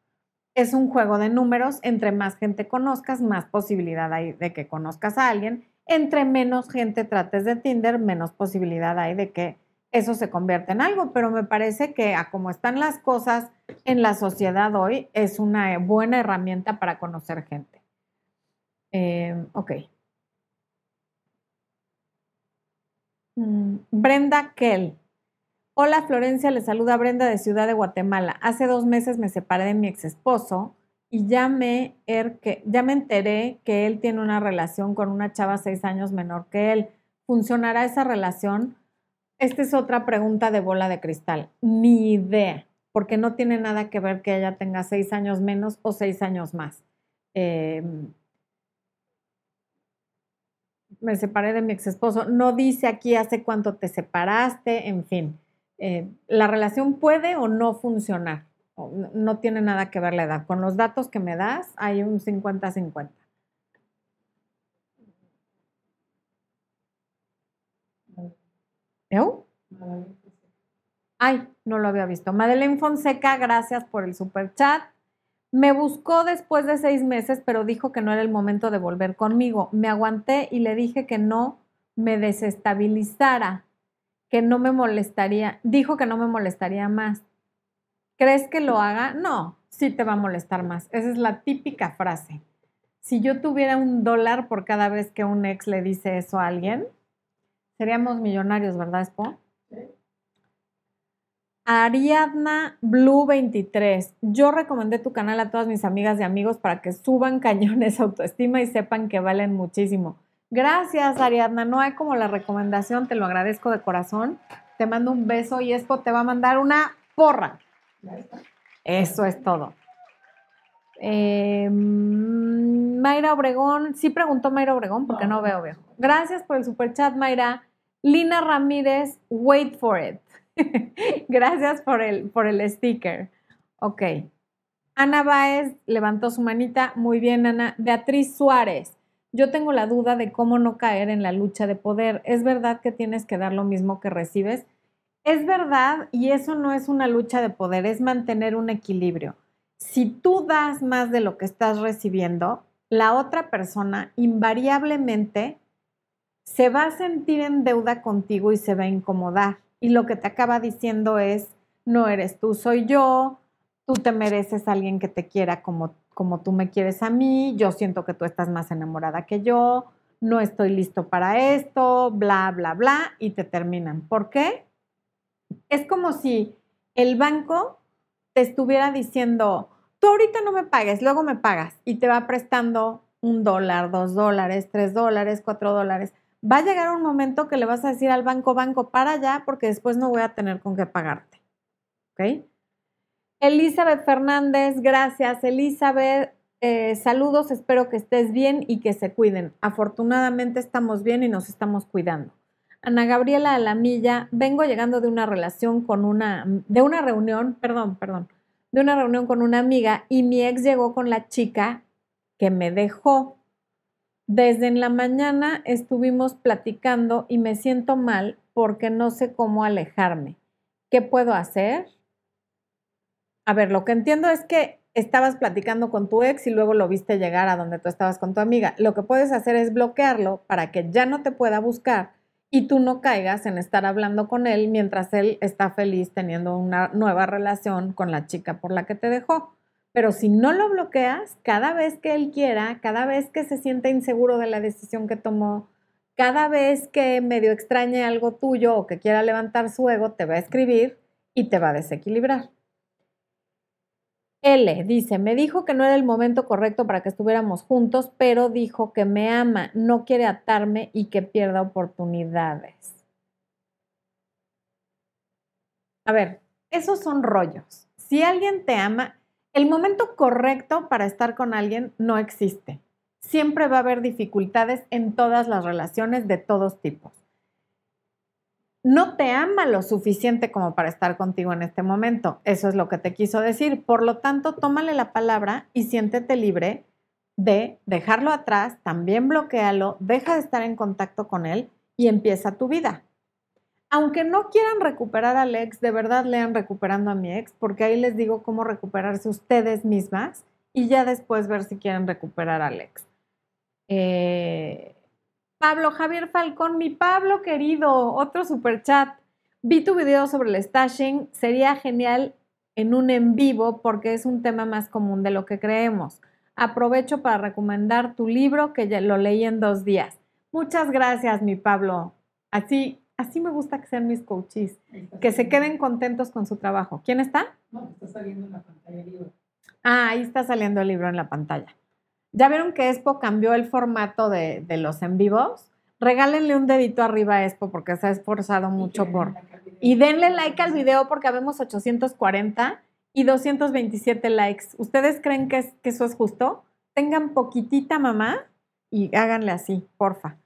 Es un juego de números. Entre más gente conozcas, más posibilidad hay de que conozcas a alguien. Entre menos gente trates de Tinder, menos posibilidad hay de que eso se convierte en algo, pero me parece que a como están las cosas en la sociedad hoy, es una buena herramienta para conocer gente. Em, ok. Mm, Brenda Kell. Hola Florencia, le saluda Brenda de Ciudad de Guatemala. Hace dos meses me separé de mi ex esposo y ya me, er, ya me enteré que él tiene una relación con una chava seis años menor que él. ¿Funcionará esa relación? Esta es otra pregunta de bola de cristal. Ni idea, porque no tiene nada que ver que ella tenga seis años menos o seis años más. Em, me separé de mi ex esposo. No dice aquí hace cuánto te separaste, en fin. Eh, la relación puede o no funcionar. No tiene nada que ver la edad. Con los datos que me das, hay un 50-50. Ay, no lo había visto. Madeleine Fonseca, gracias por el super chat. Me buscó después de seis meses, pero dijo que no era el momento de volver conmigo. Me aguanté y le dije que no me desestabilizara, que no me molestaría. Dijo que no me molestaría más. ¿Crees que lo haga? No, sí te va a molestar más. Esa es la típica frase. Si yo tuviera un dólar por cada vez que un ex le dice eso a alguien, Seríamos millonarios, ¿verdad, Spo? Ariadna Blue 23. Yo recomendé tu canal a todas mis amigas y amigos para que suban cañones autoestima y sepan que valen muchísimo. Gracias, Ariadna. No hay como la recomendación, te lo agradezco de corazón. Te mando un beso y Espo te va a mandar una porra. Eso es todo. Eh, Mayra Obregón, sí preguntó Mayra Obregón porque no, veo viejo. Gracias por el super chat, Mayra. Lina Ramírez, wait for it. Gracias por el, por el sticker. Ok. Ana Baez levantó su manita. Muy bien, Ana. Beatriz Suárez. Yo tengo la duda de cómo no caer en la lucha de poder. ¿Es verdad que tienes que dar lo mismo que recibes? es verdad y eso no es una lucha de poder, es mantener un equilibrio. Si tú das más de lo que estás recibiendo, la otra persona invariablemente se va a sentir en deuda contigo y se va a incomodar. Y lo que te acaba diciendo es, no eres tú, soy yo, tú te mereces a alguien que te quiera como, como tú me quieres a mí, yo siento que tú estás más enamorada que yo, no estoy listo para esto, bla, bla, bla, y te terminan. ¿Por qué? Es como si el banco te estuviera diciendo, tú ahorita no me pagues, luego me pagas, y te va prestando un dólar, dos dólares, tres dólares, cuatro dólares. Va a llegar un momento que le vas a decir al banco, banco, para allá, porque después no voy a tener con qué pagarte. ¿Ok? Elizabeth Fernández, gracias. Elizabeth, eh, saludos, espero que estés bien y que se cuiden. Afortunadamente estamos bien y nos estamos cuidando. Ana Gabriela Alamilla, vengo llegando de una relación con una, de una reunión, perdón, perdón, de una reunión con una amiga y mi ex llegó con la chica que me dejó. Desde en la mañana estuvimos platicando y me siento mal porque no sé cómo alejarme. ¿Qué puedo hacer? A ver, lo que entiendo es que estabas platicando con tu ex y luego lo viste llegar a donde tú estabas con tu amiga. Lo que puedes hacer es bloquearlo para que ya no te pueda buscar y tú no caigas en estar hablando con él mientras él está feliz teniendo una nueva relación con la chica por la que te dejó. Pero si no lo bloqueas, cada vez que él quiera, cada vez que se sienta inseguro de la decisión que tomó, cada vez que medio extrañe algo tuyo o que quiera levantar su ego, te va a escribir y te va a desequilibrar. L dice, me dijo que no era el momento correcto para que estuviéramos juntos, pero dijo que me ama, no quiere atarme y que pierda oportunidades. A ver, esos son rollos. Si alguien te ama, el momento correcto para estar con alguien no existe. Siempre va a haber dificultades en todas las relaciones de todos tipos no te ama lo suficiente como para estar contigo en este momento. Eso es lo que te quiso decir. Por lo tanto, tómale la palabra y siéntete libre de dejarlo atrás, también bloquealo, deja de estar en contacto con él y empieza tu vida. Aunque no quieran recuperar al ex, de verdad lean recuperando a mi ex, porque ahí les digo cómo recuperarse ustedes mismas y ya después ver si quieren recuperar al ex. Eh, Pablo Javier Falcón, mi Pablo querido, otro super chat. Vi tu video sobre el stashing, sería genial en un en vivo porque es un tema más común de lo que creemos. Aprovecho para recomendar tu libro que ya lo leí en dos días. Muchas gracias, mi Pablo. Así, así me gusta que sean mis coaches, que se queden contentos con su trabajo. ¿Quién está? No, está saliendo en la pantalla el libro. Ah, ahí está saliendo el libro en la pantalla. ¿Ya vieron que Expo cambió el formato de, los en vivos? Regálenle un dedito arriba a Expo porque se ha esforzado mucho por... Y denle like al video porque habemos 840 y 227 likes. ¿Ustedes creen que, que eso es justo? Tengan poquitita mamá y háganle así, porfa.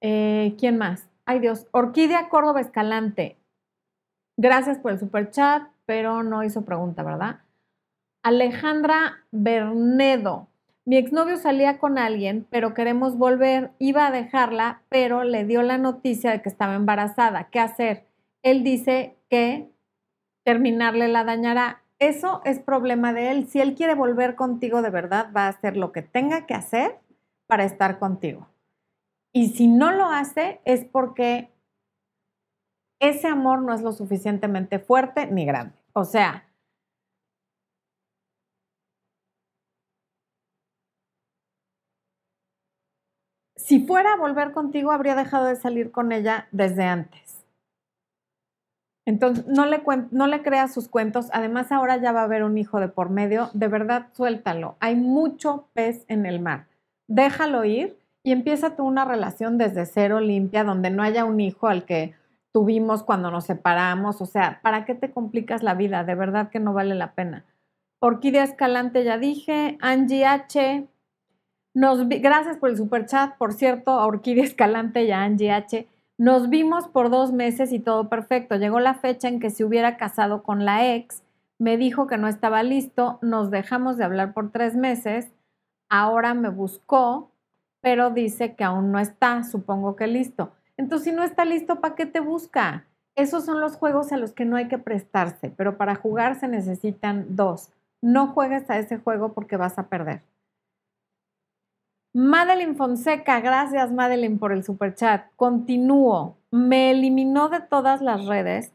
Eh, ¿Quién más? Ay Dios, Orquídea Córdoba Escalante. Gracias por el super chat, pero no hizo pregunta, ¿verdad? Alejandra Bernedo. Mi exnovio salía con alguien, pero queremos volver. Iba a dejarla, pero le dio la noticia de que estaba embarazada. ¿Qué hacer? Él dice que terminarle la dañará. Eso es problema de él. Si él quiere volver contigo de verdad, va a hacer lo que tenga que hacer para estar contigo. Y si no lo hace, es porque ese amor no es lo suficientemente fuerte ni grande. O sea, si fuera a volver contigo, habría dejado de salir con ella desde antes. Entonces, no le, no le creas sus cuentos. Además, ahora ya va a haber un hijo de por medio. De verdad, suéltalo. Hay mucho pez en el mar. Déjalo ir y empieza tú una relación desde cero limpia, donde no haya un hijo al que tuvimos cuando nos separamos. O sea, ¿para qué te complicas la vida? De verdad que no vale la pena. Orquídea Escalante, ya dije. Angie H gracias por el super chat, por cierto, a Orquídea Escalante y a Angie H. Nos vimos por dos meses y todo perfecto. Llegó la fecha en que se hubiera casado con la ex, me dijo que no estaba listo, nos dejamos de hablar por tres meses, ahora me buscó, pero dice que aún no está, supongo que listo. Entonces, si no está listo, ¿para qué te busca? Esos son los juegos a los que no hay que prestarse, pero para jugar se necesitan dos. No juegues a ese juego porque vas a perder. Madeline Fonseca, gracias Madeline por el super chat. Continúo. Me eliminó de todas las redes.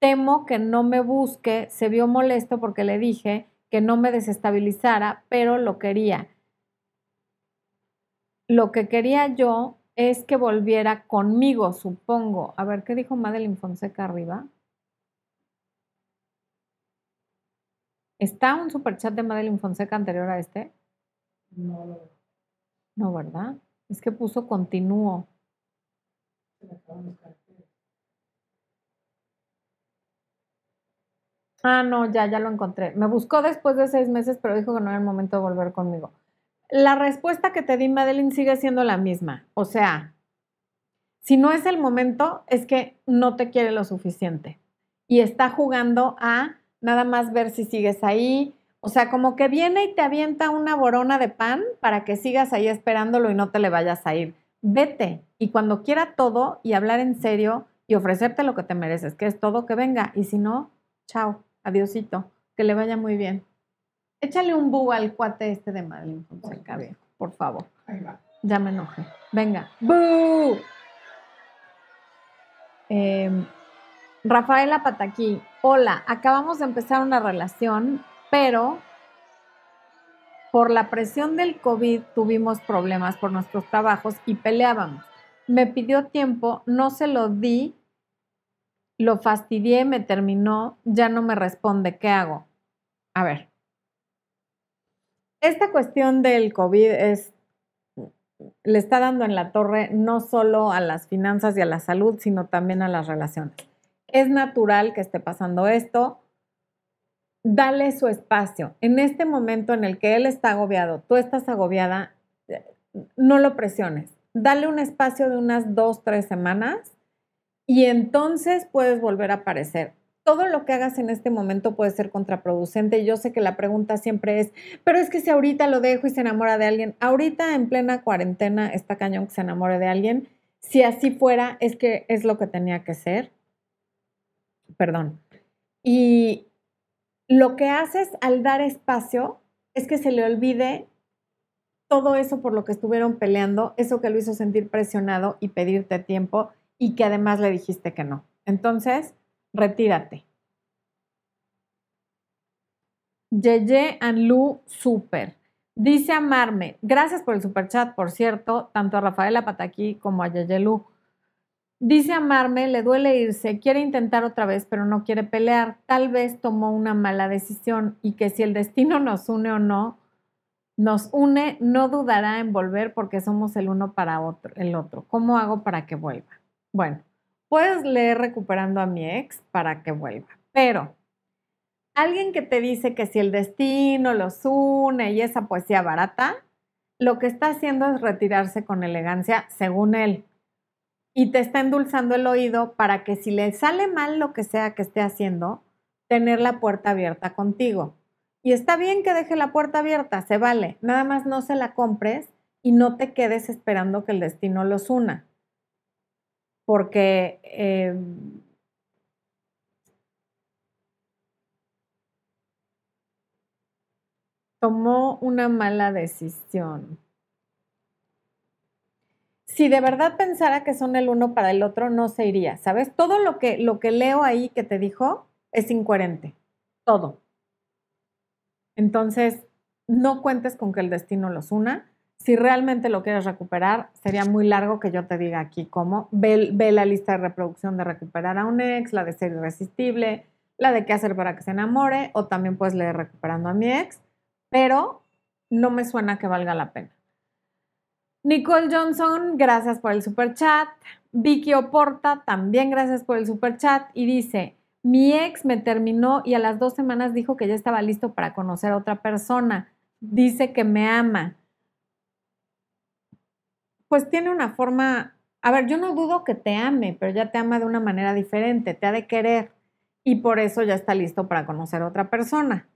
Temo que no me busque. Se vio molesto porque le dije que no me desestabilizara, pero lo quería. Lo que quería yo es que volviera conmigo, supongo. A ver, ¿qué dijo Madeline Fonseca arriba? ¿Está un superchat de Madeline Fonseca anterior a este? No lo veo. No, ¿verdad? Es que puso caracteres. Ah, no, ya, ya lo encontré. Me buscó después de seis meses, pero dijo que no era el momento de volver conmigo. La respuesta que te di, Madeline, sigue siendo la misma. O sea, si no es el momento, es que no te quiere lo suficiente. Y está jugando a nada más ver si sigues ahí. O sea, como que viene y te avienta una borona de pan para que sigas ahí esperándolo y no te le vayas a ir. Vete. Y cuando quiera todo y hablar en serio y ofrecerte lo que te mereces, que es todo que venga. Y si no, chao. Adiosito, que le vaya muy bien. Échale un bu al cuate este de Madeline Fonseca, por favor. Ahí va. Ya me enojé. Venga. ¡Bu! Eh, Rafaela Pataquí. Hola, acabamos de empezar una relación, pero por la presión del COVID tuvimos problemas por nuestros trabajos y peleábamos. Me pidió tiempo, no se lo di lo fastidié, me terminó, ya no me responde, ¿qué hago? A ver, esta cuestión del COVID es, le está dando en la torre no solo a las finanzas y a la salud, sino también a las relaciones. Es natural que esté pasando esto. Dale su espacio. En este momento en el que él está agobiado, tú estás agobiada, no lo presiones. Dale un espacio de unas dos, tres semanas y entonces puedes volver a aparecer. Todo lo que hagas en este momento puede ser contraproducente. Yo sé que la pregunta siempre es, pero es que si ahorita lo dejo y se enamora de alguien, ahorita en plena cuarentena está cañón que se enamore de alguien. Si así fuera, es que es lo que tenía que ser. Perdón. Y lo que haces al dar espacio es que se le olvide todo eso por lo que estuvieron peleando, eso que lo hizo sentir presionado y pedirte tiempo y que además le dijiste que no. Entonces, retírate. Yeye Anlu Super. Dice amarme. Gracias por el super chat, por cierto, tanto a Rafaela Pataquí como a Yeye Lu. Dice amarme, le duele irse, quiere intentar otra vez, pero no quiere pelear. Tal vez tomó una mala decisión y que si el destino nos une o no, nos une, no dudará en volver porque somos el uno para otro, el otro. ¿Cómo hago para que vuelva? Bueno, puedes leer recuperando a mi ex para que vuelva, pero alguien que te dice que si el destino los une y esa poesía barata, lo que está haciendo es retirarse con elegancia, según él, y te está endulzando el oído para que si le sale mal lo que sea que esté haciendo, tener la puerta abierta contigo. Y está bien que deje la puerta abierta, se vale, nada más no se la compres y no te quedes esperando que el destino los una porque eh, tomó una mala decisión. Si de verdad pensara que son el uno para el otro, no se iría, ¿sabes? Todo lo que, lo que leo ahí que te dijo es incoherente, todo. Entonces, no cuentes con que el destino los una si realmente lo quieres recuperar, sería muy largo que yo te diga aquí cómo. Ve, la lista de reproducción de recuperar a un ex, la de ser irresistible, la de qué hacer para que se enamore, o también puedes leer recuperando a mi ex, pero no me suena que valga la pena. Nicole Johnson, gracias por el super chat. Vicky Oporta, también gracias por el super chat. Y dice, mi ex me terminó y a las dos semanas dijo que ya estaba listo para conocer a otra persona. Dice que me ama pues tiene una forma, a ver, yo no dudo que te ame, pero ya te ama de una manera diferente, te ha de querer y por eso ya está listo para conocer a otra persona.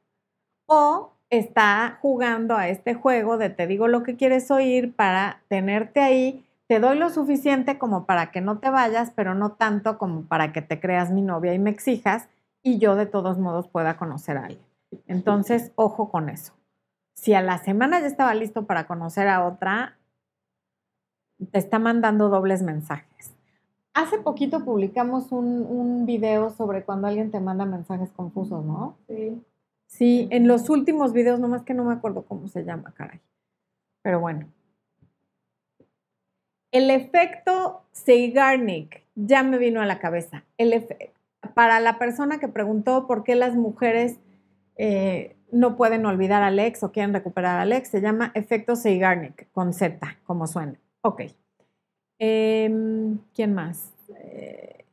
O está jugando a este juego de te digo lo que quieres oír para tenerte ahí, te doy lo suficiente como para que no te vayas, pero no tanto como para que te creas mi novia y me exijas y yo de todos modos pueda conocer a alguien. Entonces, ojo con eso. Si a la semana ya estaba listo para conocer a otra, te está mandando dobles mensajes. Hace poquito publicamos un, un video sobre cuando alguien te manda mensajes confusos, ¿no? Sí. Sí, en los últimos videos, nomás que no me acuerdo cómo se llama, caray. Pero bueno. El efecto Seigarnik ya me vino a la cabeza. El efe- para la persona que preguntó por qué las mujeres eh, no pueden olvidar al ex o quieren recuperar al ex, se llama efecto Seigarnik, con Z, como suena. Ok. Em, ¿Quién más? Eh,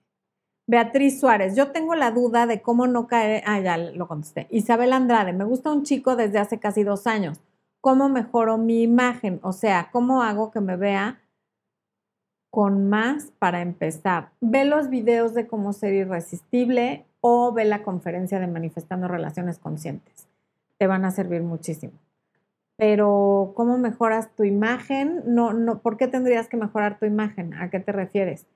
Beatriz Suárez, yo tengo la duda de cómo no caer. Ah, ya lo contesté. Isabel Andrade, me gusta un chico desde hace casi dos años. ¿Cómo mejoro mi imagen? O sea, ¿cómo hago que me vea con más para empezar? Ve los videos de cómo ser irresistible o ve la conferencia de Manifestando Relaciones Conscientes. Te van a servir muchísimo. Pero, ¿cómo mejoras tu imagen? No, no, ¿Por qué tendrías que mejorar tu imagen? ¿A qué te refieres?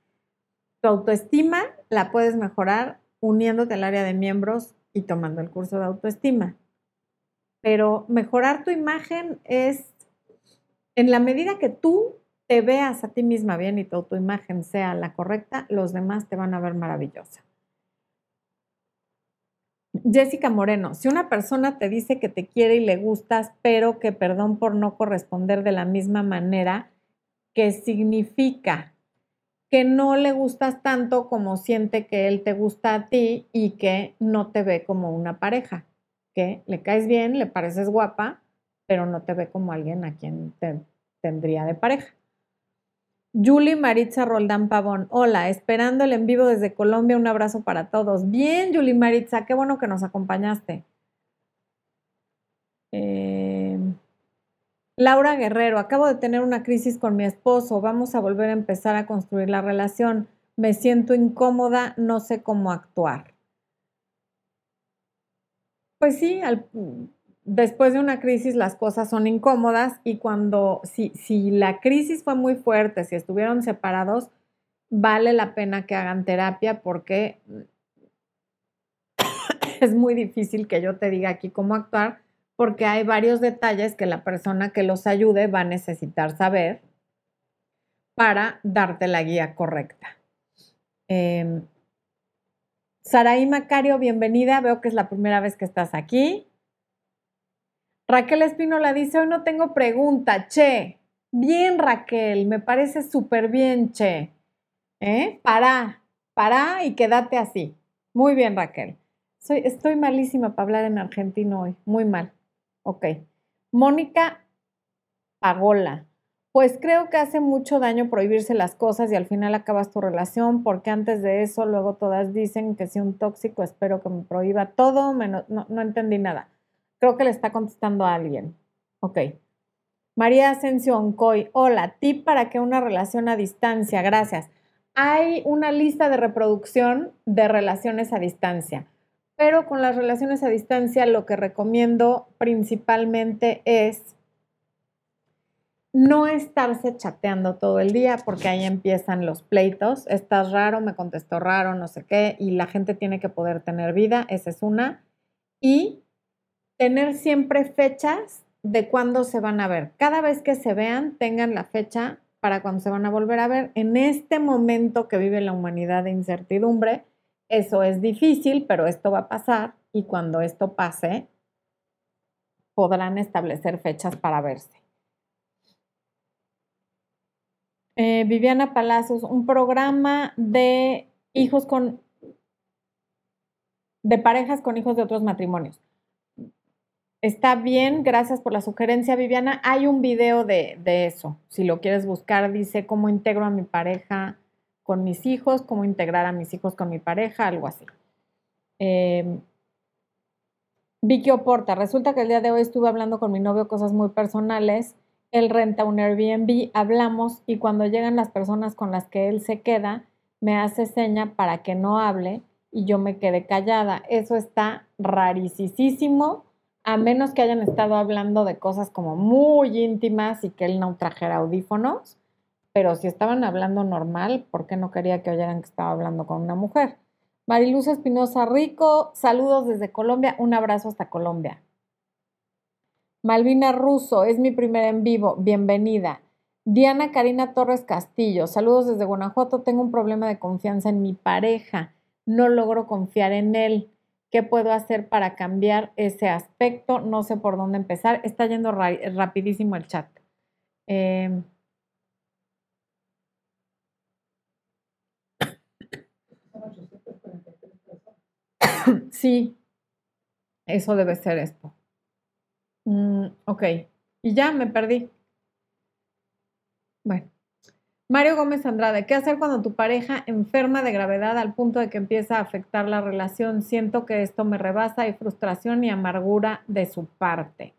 Tu autoestima la puedes mejorar uniéndote al área de miembros y tomando el curso de autoestima. Pero mejorar tu imagen es, en la medida que tú te veas a ti misma bien y tu autoimagen sea la correcta, los demás te van a ver maravillosa. Jessica Moreno, si una persona te dice que te quiere y le gustas, pero que perdón por no corresponder de la misma manera, ¿qué significa? que no le gustas tanto como siente que él te gusta a ti y que no te ve como una pareja, que le caes bien, le pareces guapa, pero no te ve como alguien a quien te tendría de pareja. Julie Maritza Roldán Pavón, hola, esperando el en vivo desde Colombia, un abrazo para todos. Bien, Julie Maritza, qué bueno que nos acompañaste. Eh, Laura Guerrero, acabo de tener una crisis con mi esposo, vamos a volver a empezar a construir la relación. Me siento incómoda, no sé cómo actuar. Pues sí, al, después de una crisis las cosas son incómodas y cuando, si, si la crisis fue muy fuerte, si estuvieron separados, vale la pena que hagan terapia porque es muy difícil que yo te diga aquí cómo actuar porque hay varios detalles que la persona que los ayude va a necesitar saber para darte la guía correcta. Eh, Saraí Macario, bienvenida. Veo que es la primera vez que estás aquí. Raquel Espinola dice, hoy no tengo pregunta, che. Bien, Raquel, me parece súper bien, che. ¿Eh? Para, para y quédate así. Muy bien, Raquel. Soy, estoy malísima para hablar en argentino hoy, muy mal. Ok. Mónica Pagola. Pues creo que hace mucho daño prohibirse las cosas y al final acabas tu relación porque antes de eso luego todas dicen que si un tóxico espero que me prohíba todo, menos, no, no entendí nada. Creo que le está contestando a alguien. Ok. María Asensio Oncoy. Hola, tip para que una relación a distancia. Gracias. Hay una lista de reproducción de relaciones a distancia pero con las relaciones a distancia lo que recomiendo principalmente es no estarse chateando todo el día porque ahí empiezan los pleitos. Estás raro, me contestó raro, no sé qué, y la gente tiene que poder tener vida, esa es una. Y tener siempre fechas de cuándo se van a ver. Cada vez que se vean, tengan la fecha para cuando se van a volver a ver. En este momento que vive la humanidad de incertidumbre, eso es difícil, pero esto va a pasar y cuando esto pase, podrán establecer fechas para verse. Eh, Viviana Palacios, un programa de hijos con, de parejas con hijos de otros matrimonios. Está bien, gracias por la sugerencia, Viviana. Hay un video de, de eso, si lo quieres buscar, dice cómo integro a mi pareja con mis hijos, cómo integrar a mis hijos con mi pareja, algo así. Eh, Vicky Oporta, resulta que el día de hoy estuve hablando con mi novio cosas muy personales, él renta un Airbnb, hablamos y cuando llegan las personas con las que él se queda, me hace seña para que no hable y yo me quede callada. Eso está rarísimo, a menos que hayan estado hablando de cosas como muy íntimas y que él no trajera audífonos pero si estaban hablando normal, ¿por qué no quería que oyeran que estaba hablando con una mujer? Mariluz Espinosa Rico, saludos desde Colombia, un abrazo hasta Colombia. Malvina Russo, es mi primera en vivo, bienvenida. Diana Karina Torres Castillo, saludos desde Guanajuato, tengo un problema de confianza en mi pareja, no logro confiar en él. ¿Qué puedo hacer para cambiar ese aspecto? No sé por dónde empezar. Está yendo rapidísimo el chat. Eh, sí, eso debe ser esto. Mm, ok, y ya me perdí. Bueno. Mario Gómez Andrade, ¿qué hacer cuando tu pareja enferma de gravedad al punto de que empieza a afectar la relación? Siento que esto me rebasa, hay frustración y amargura de su parte.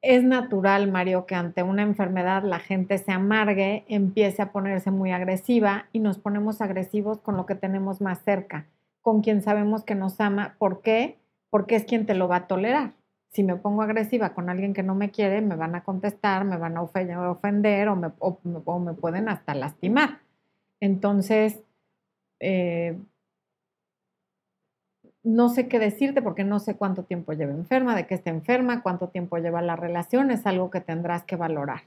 Es natural, Mario, que ante una enfermedad la gente se amargue, empiece a ponerse muy agresiva y nos ponemos agresivos con lo que tenemos más cerca, con quien sabemos que nos ama. ¿Por qué? Porque es quien te lo va a tolerar si me pongo agresiva con alguien que no me quiere, me van a contestar, me van a ofender o me, me pueden hasta lastimar. Entonces, eh, no sé qué decirte porque no sé cuánto tiempo lleva enferma, de qué está enferma, cuánto tiempo lleva la relación, es algo que tendrás que valorar.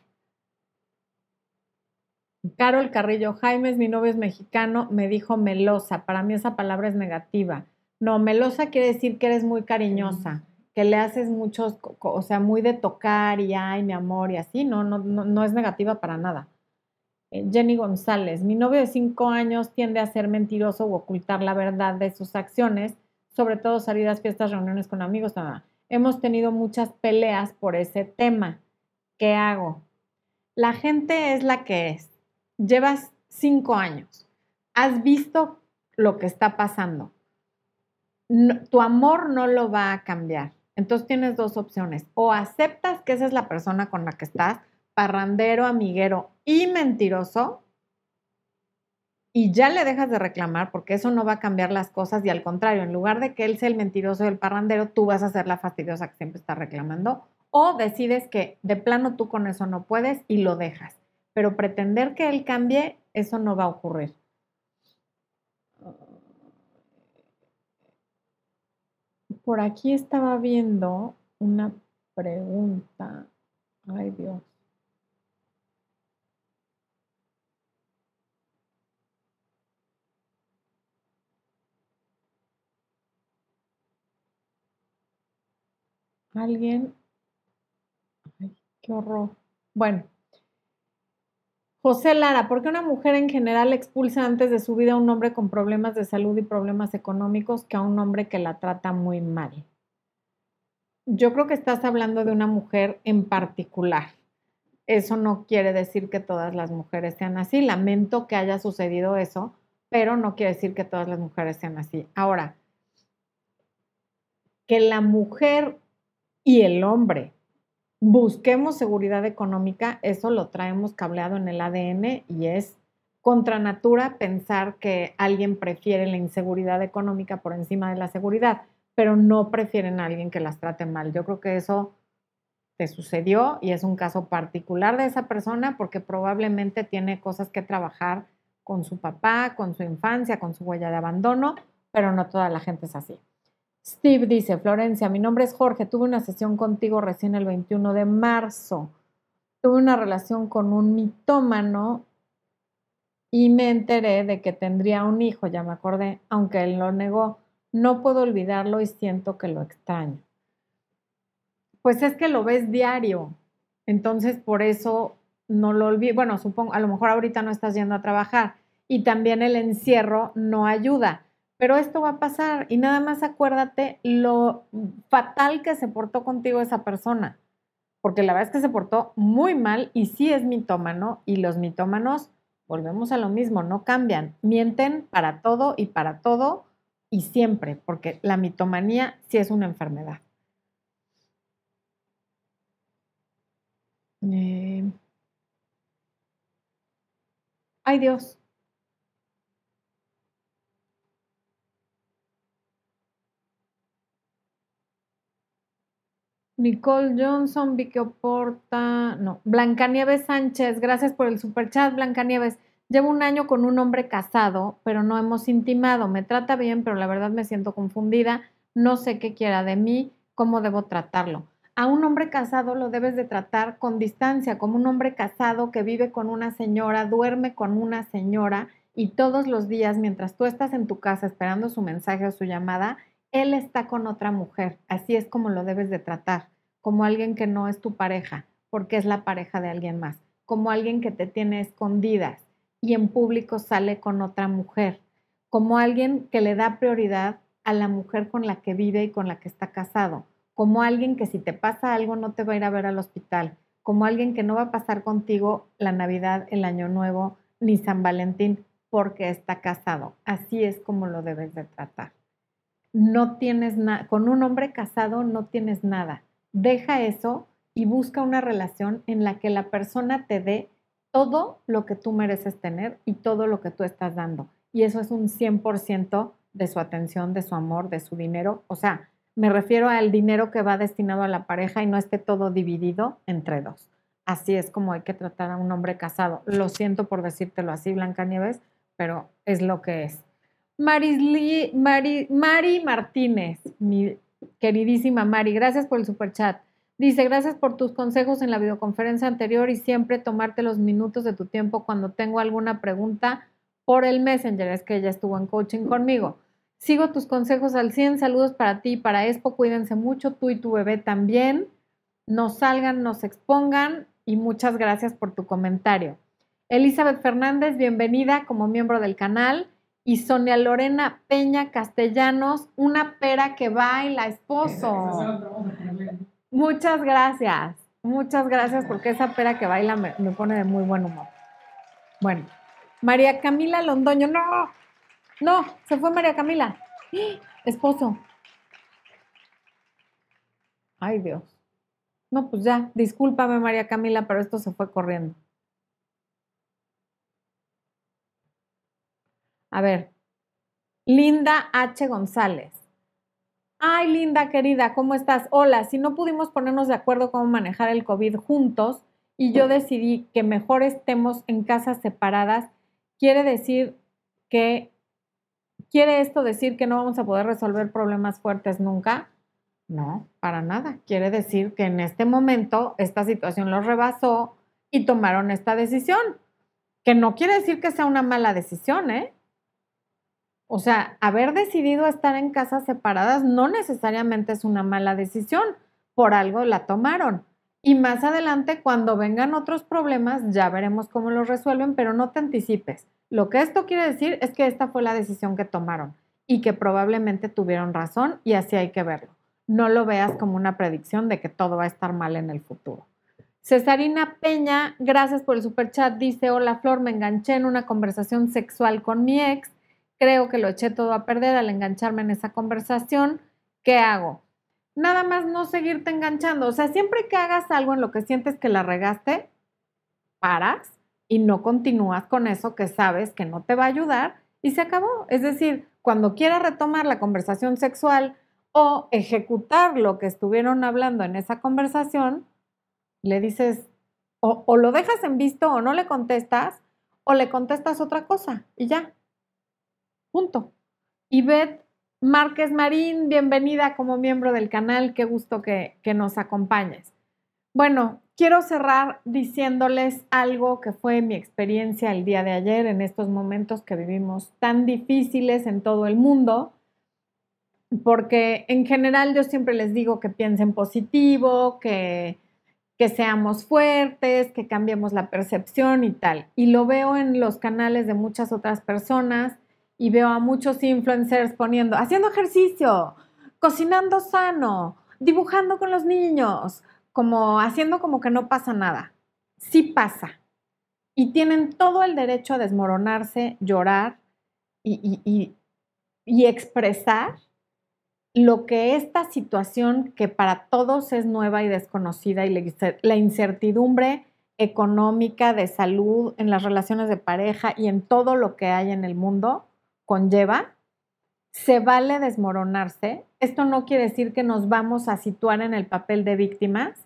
Carol Carrillo Jaimes, mi novio es mexicano, me dijo melosa. Para mí esa palabra es negativa. No, melosa quiere decir que eres muy cariñosa que le haces muchos, o sea, muy de tocar y ay, mi amor y así, no, no, no, es negativa para nada. Eh, Jenny González, mi novio de cinco años tiende a ser mentiroso o ocultar la verdad de sus acciones, sobre todo salidas, fiestas, reuniones con amigos. Nada. Hemos tenido muchas peleas por ese tema. ¿Qué hago? La gente es la que es. Llevas cinco años. Has visto lo que está pasando. tu amor no lo va a cambiar. Entonces tienes dos opciones. O aceptas que esa es la persona con la que estás, parrandero, amiguero y mentiroso, y ya le dejas de reclamar porque eso no va a cambiar las cosas y al contrario, en lugar de que él sea el mentiroso y el parrandero, tú vas a ser la fastidiosa que siempre está reclamando. O decides que de plano tú con eso no puedes y lo dejas. Pero pretender que él cambie, eso no va a ocurrir. Por aquí estaba viendo una pregunta. Ay Dios. Alguien. Ay, qué horror. Bueno, José Lara, ¿por qué una mujer en general expulsa antes de su vida a un hombre con problemas de salud y problemas económicos que a un hombre que la trata muy mal? Yo creo que estás hablando de una mujer en particular. Eso no quiere decir que todas las mujeres sean así. Lamento que haya sucedido eso, pero no quiere decir que todas las mujeres sean así. Ahora, que la mujer y el hombre busquemos seguridad económica, eso lo traemos cableado en el ADN y es contra natura pensar que alguien prefiere la inseguridad económica por encima de la seguridad, pero no prefieren a alguien que las trate mal. Yo creo que eso te sucedió y es un caso particular de esa persona porque probablemente tiene cosas que trabajar con su papá, con su infancia, con su huella de abandono, pero no toda la gente es así. Steve dice, Florencia, mi nombre es Jorge, tuve una sesión contigo recién el 21 de marzo. Tuve una relación con un mitómano y me enteré de que tendría un hijo, ya me acordé, aunque él lo negó. No puedo olvidarlo y siento que lo extraño. Pues es que lo ves diario, entonces por eso no lo olvido. Bueno, supongo, a lo mejor ahorita no estás yendo a trabajar y también el encierro no ayuda pero esto va a pasar y nada más acuérdate lo fatal que se portó contigo esa persona, porque la verdad es que se portó muy mal y sí es mitómano y los mitómanos, volvemos a lo mismo, no cambian, mienten para todo y para todo y siempre, porque la mitomanía sí es una enfermedad. Eh, ay Dios, Nicole Johnson, Vicky Oporta, no, Blancanieves Sánchez, gracias por el superchat, Blancanieves. Llevo un año con un hombre casado, pero no hemos intimado. Me trata bien, pero la verdad me siento confundida. No sé qué quiera de mí, cómo debo tratarlo. A un hombre casado lo debes de tratar con distancia, como un hombre casado que vive con una señora, duerme con una señora y todos los días, mientras tú estás en tu casa esperando su mensaje o su llamada, él está con otra mujer. Así es como lo debes de tratar, como alguien que no es tu pareja, porque es la pareja de alguien más, como alguien que te tiene escondidas y en público sale con otra mujer, como alguien que le da prioridad a la mujer con la que vive y con la que está casado, como alguien que si te pasa algo no te va a ir a ver al hospital, como alguien que no va a pasar contigo la Navidad, el Año Nuevo, ni San Valentín, porque está casado. Así es como lo debes de tratar no tienes nada, con un hombre casado no tienes nada. Deja eso y busca una relación en la que la persona te dé todo lo que tú mereces tener y todo lo que tú estás dando. Y eso es un 100% de su atención, de su amor, de su dinero. O sea, me refiero al dinero que va destinado a la pareja y no esté todo dividido entre dos. Así es como hay que tratar a un hombre casado. Lo siento por decírtelo así, Blanca Nieves, pero es lo que es. Mari, Mari Martínez, mi queridísima Mari, gracias por el super chat. Dice, gracias por tus consejos en la videoconferencia anterior y siempre tomarte los minutos de tu tiempo cuando tengo alguna pregunta por el Messenger. Es que ella estuvo en coaching conmigo. Sigo tus consejos al 100. Saludos para ti y para Expo. Cuídense mucho, tú y tu bebé también. No salgan, no se expongan y muchas gracias por tu comentario. Elizabeth Fernández, bienvenida como miembro del canal y Sonia Lorena Peña Castellanos, una pera que baila, esposo. Muchas gracias, muchas gracias porque esa pera que baila me, pone de muy buen humor. Bueno, María Camila Londoño, no, no, se fue María Camila. Esposo. Ay Dios. No, pues ya, discúlpame María Camila, pero esto se fue corriendo. A ver, Linda H. González. Ay, Linda querida, ¿cómo estás? Hola, si no pudimos ponernos de acuerdo cómo manejar el COVID juntos y yo decidí que mejor estemos en casas separadas, quiere decir que, ¿quiere esto decir que no vamos a poder resolver problemas fuertes nunca? No, para nada. Quiere decir que en este momento esta situación los rebasó y tomaron esta decisión, que no quiere decir que sea una mala decisión, ¿eh? O sea, haber decidido estar en casas separadas no necesariamente es una mala decisión, por algo la tomaron. Y más adelante, cuando vengan otros problemas, ya veremos cómo los resuelven, pero no te anticipes. Lo que esto quiere decir es que esta fue la decisión que tomaron y que probablemente tuvieron razón y así hay que verlo. No lo veas como una predicción de que todo va a estar mal en el futuro. Cesarina Peña, gracias por el super chat, dice, hola Flor, me enganché en una conversación sexual con mi ex creo que lo eché todo a perder al engancharme en esa conversación, ¿qué hago? Nada más no seguirte enganchando. O sea, siempre que hagas algo en lo que sientes que la regaste, paras y no continúas con eso que sabes que no te va a ayudar y se acabó. Es decir, cuando quieras retomar la conversación sexual o ejecutar lo que estuvieron hablando en esa conversación, le dices, o, o lo dejas en visto o no le contestas, o le contestas otra cosa y ya, Punto. Beth Márquez Marín, bienvenida como miembro del canal. Qué gusto que, que nos acompañes. Bueno, quiero cerrar diciéndoles algo que fue mi experiencia el día de ayer en estos momentos que vivimos tan difíciles en todo el mundo, porque en general yo siempre les digo que piensen positivo, que, que seamos fuertes, que cambiemos la percepción y tal. Y lo veo en los canales de muchas otras personas y veo a muchos influencers poniendo, haciendo ejercicio, cocinando sano, dibujando con los niños, como haciendo como que no pasa nada. Sí pasa. Y tienen todo el derecho a desmoronarse, llorar y, y expresar lo que esta situación que para todos es nueva y desconocida y la incertidumbre económica, de salud, en las relaciones de pareja y en todo lo que hay en el mundo, conlleva, se vale desmoronarse, Esto no quiere decir que nos vamos a situar en el papel de víctimas,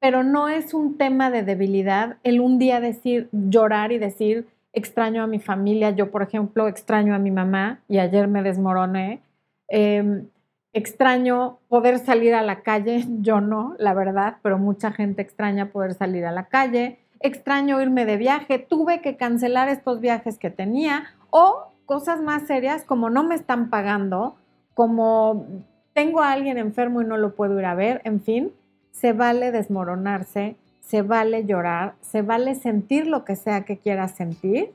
pero no es un tema de debilidad el un día decir, llorar y decir, extraño a mi familia. Yo, por ejemplo, extraño a mi mamá y ayer me desmoroné. Em, extraño poder salir a la calle, yo no, la verdad, pero mucha gente extraña poder salir a la calle. Extraño irme de viaje, tuve que cancelar estos viajes que tenía o cosas más serias como no me están pagando, como tengo a alguien enfermo y no lo puedo ir a ver, en fin, se vale desmoronarse, se vale llorar, se vale sentir lo que sea que quieras sentir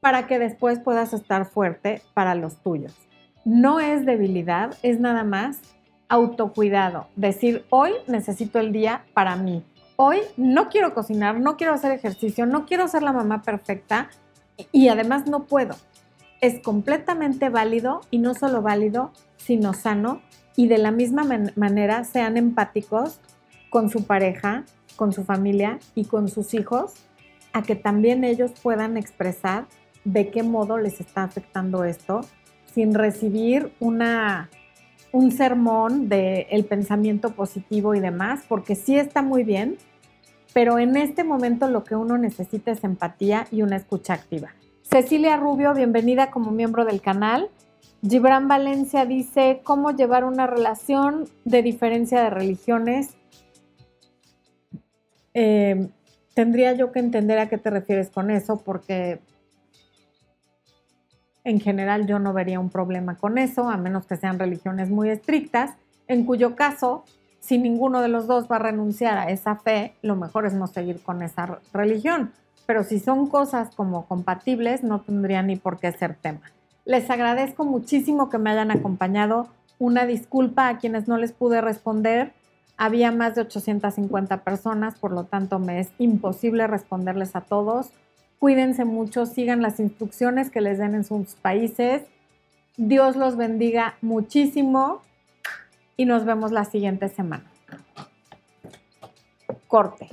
para que después puedas estar fuerte para los tuyos. No es debilidad, es nada más autocuidado. Decir, hoy necesito el día para mí. Hoy no quiero cocinar, no quiero hacer ejercicio, no quiero ser la mamá perfecta y además no puedo. Es completamente válido y no solo válido, sino sano y de la misma manera sean empáticos con su pareja, con su familia y con sus hijos, a que también ellos puedan expresar de qué modo les está afectando esto sin recibir una, un sermón del el pensamiento positivo y demás, porque sí está muy bien, pero en este momento lo que uno necesita es empatía y una escucha activa. Cecilia Rubio, bienvenida como miembro del canal. Gibran Valencia dice, ¿cómo llevar una relación de diferencia de religiones? Eh, tendría yo que entender a qué te refieres con eso, porque en general yo no vería un problema con eso, a menos que sean religiones muy estrictas, en cuyo caso, si ninguno de los dos va a renunciar a esa fe, lo mejor es no seguir con esa religión. Pero si son cosas como compatibles, no tendría ni por qué ser tema. Les agradezco muchísimo que me hayan acompañado. Una disculpa a quienes no les pude responder. Había más de 850 personas, por lo tanto me es imposible responderles a todos. Cuídense mucho, sigan las instrucciones que les den en sus países. Dios los bendiga muchísimo y nos vemos la siguiente semana. Corte.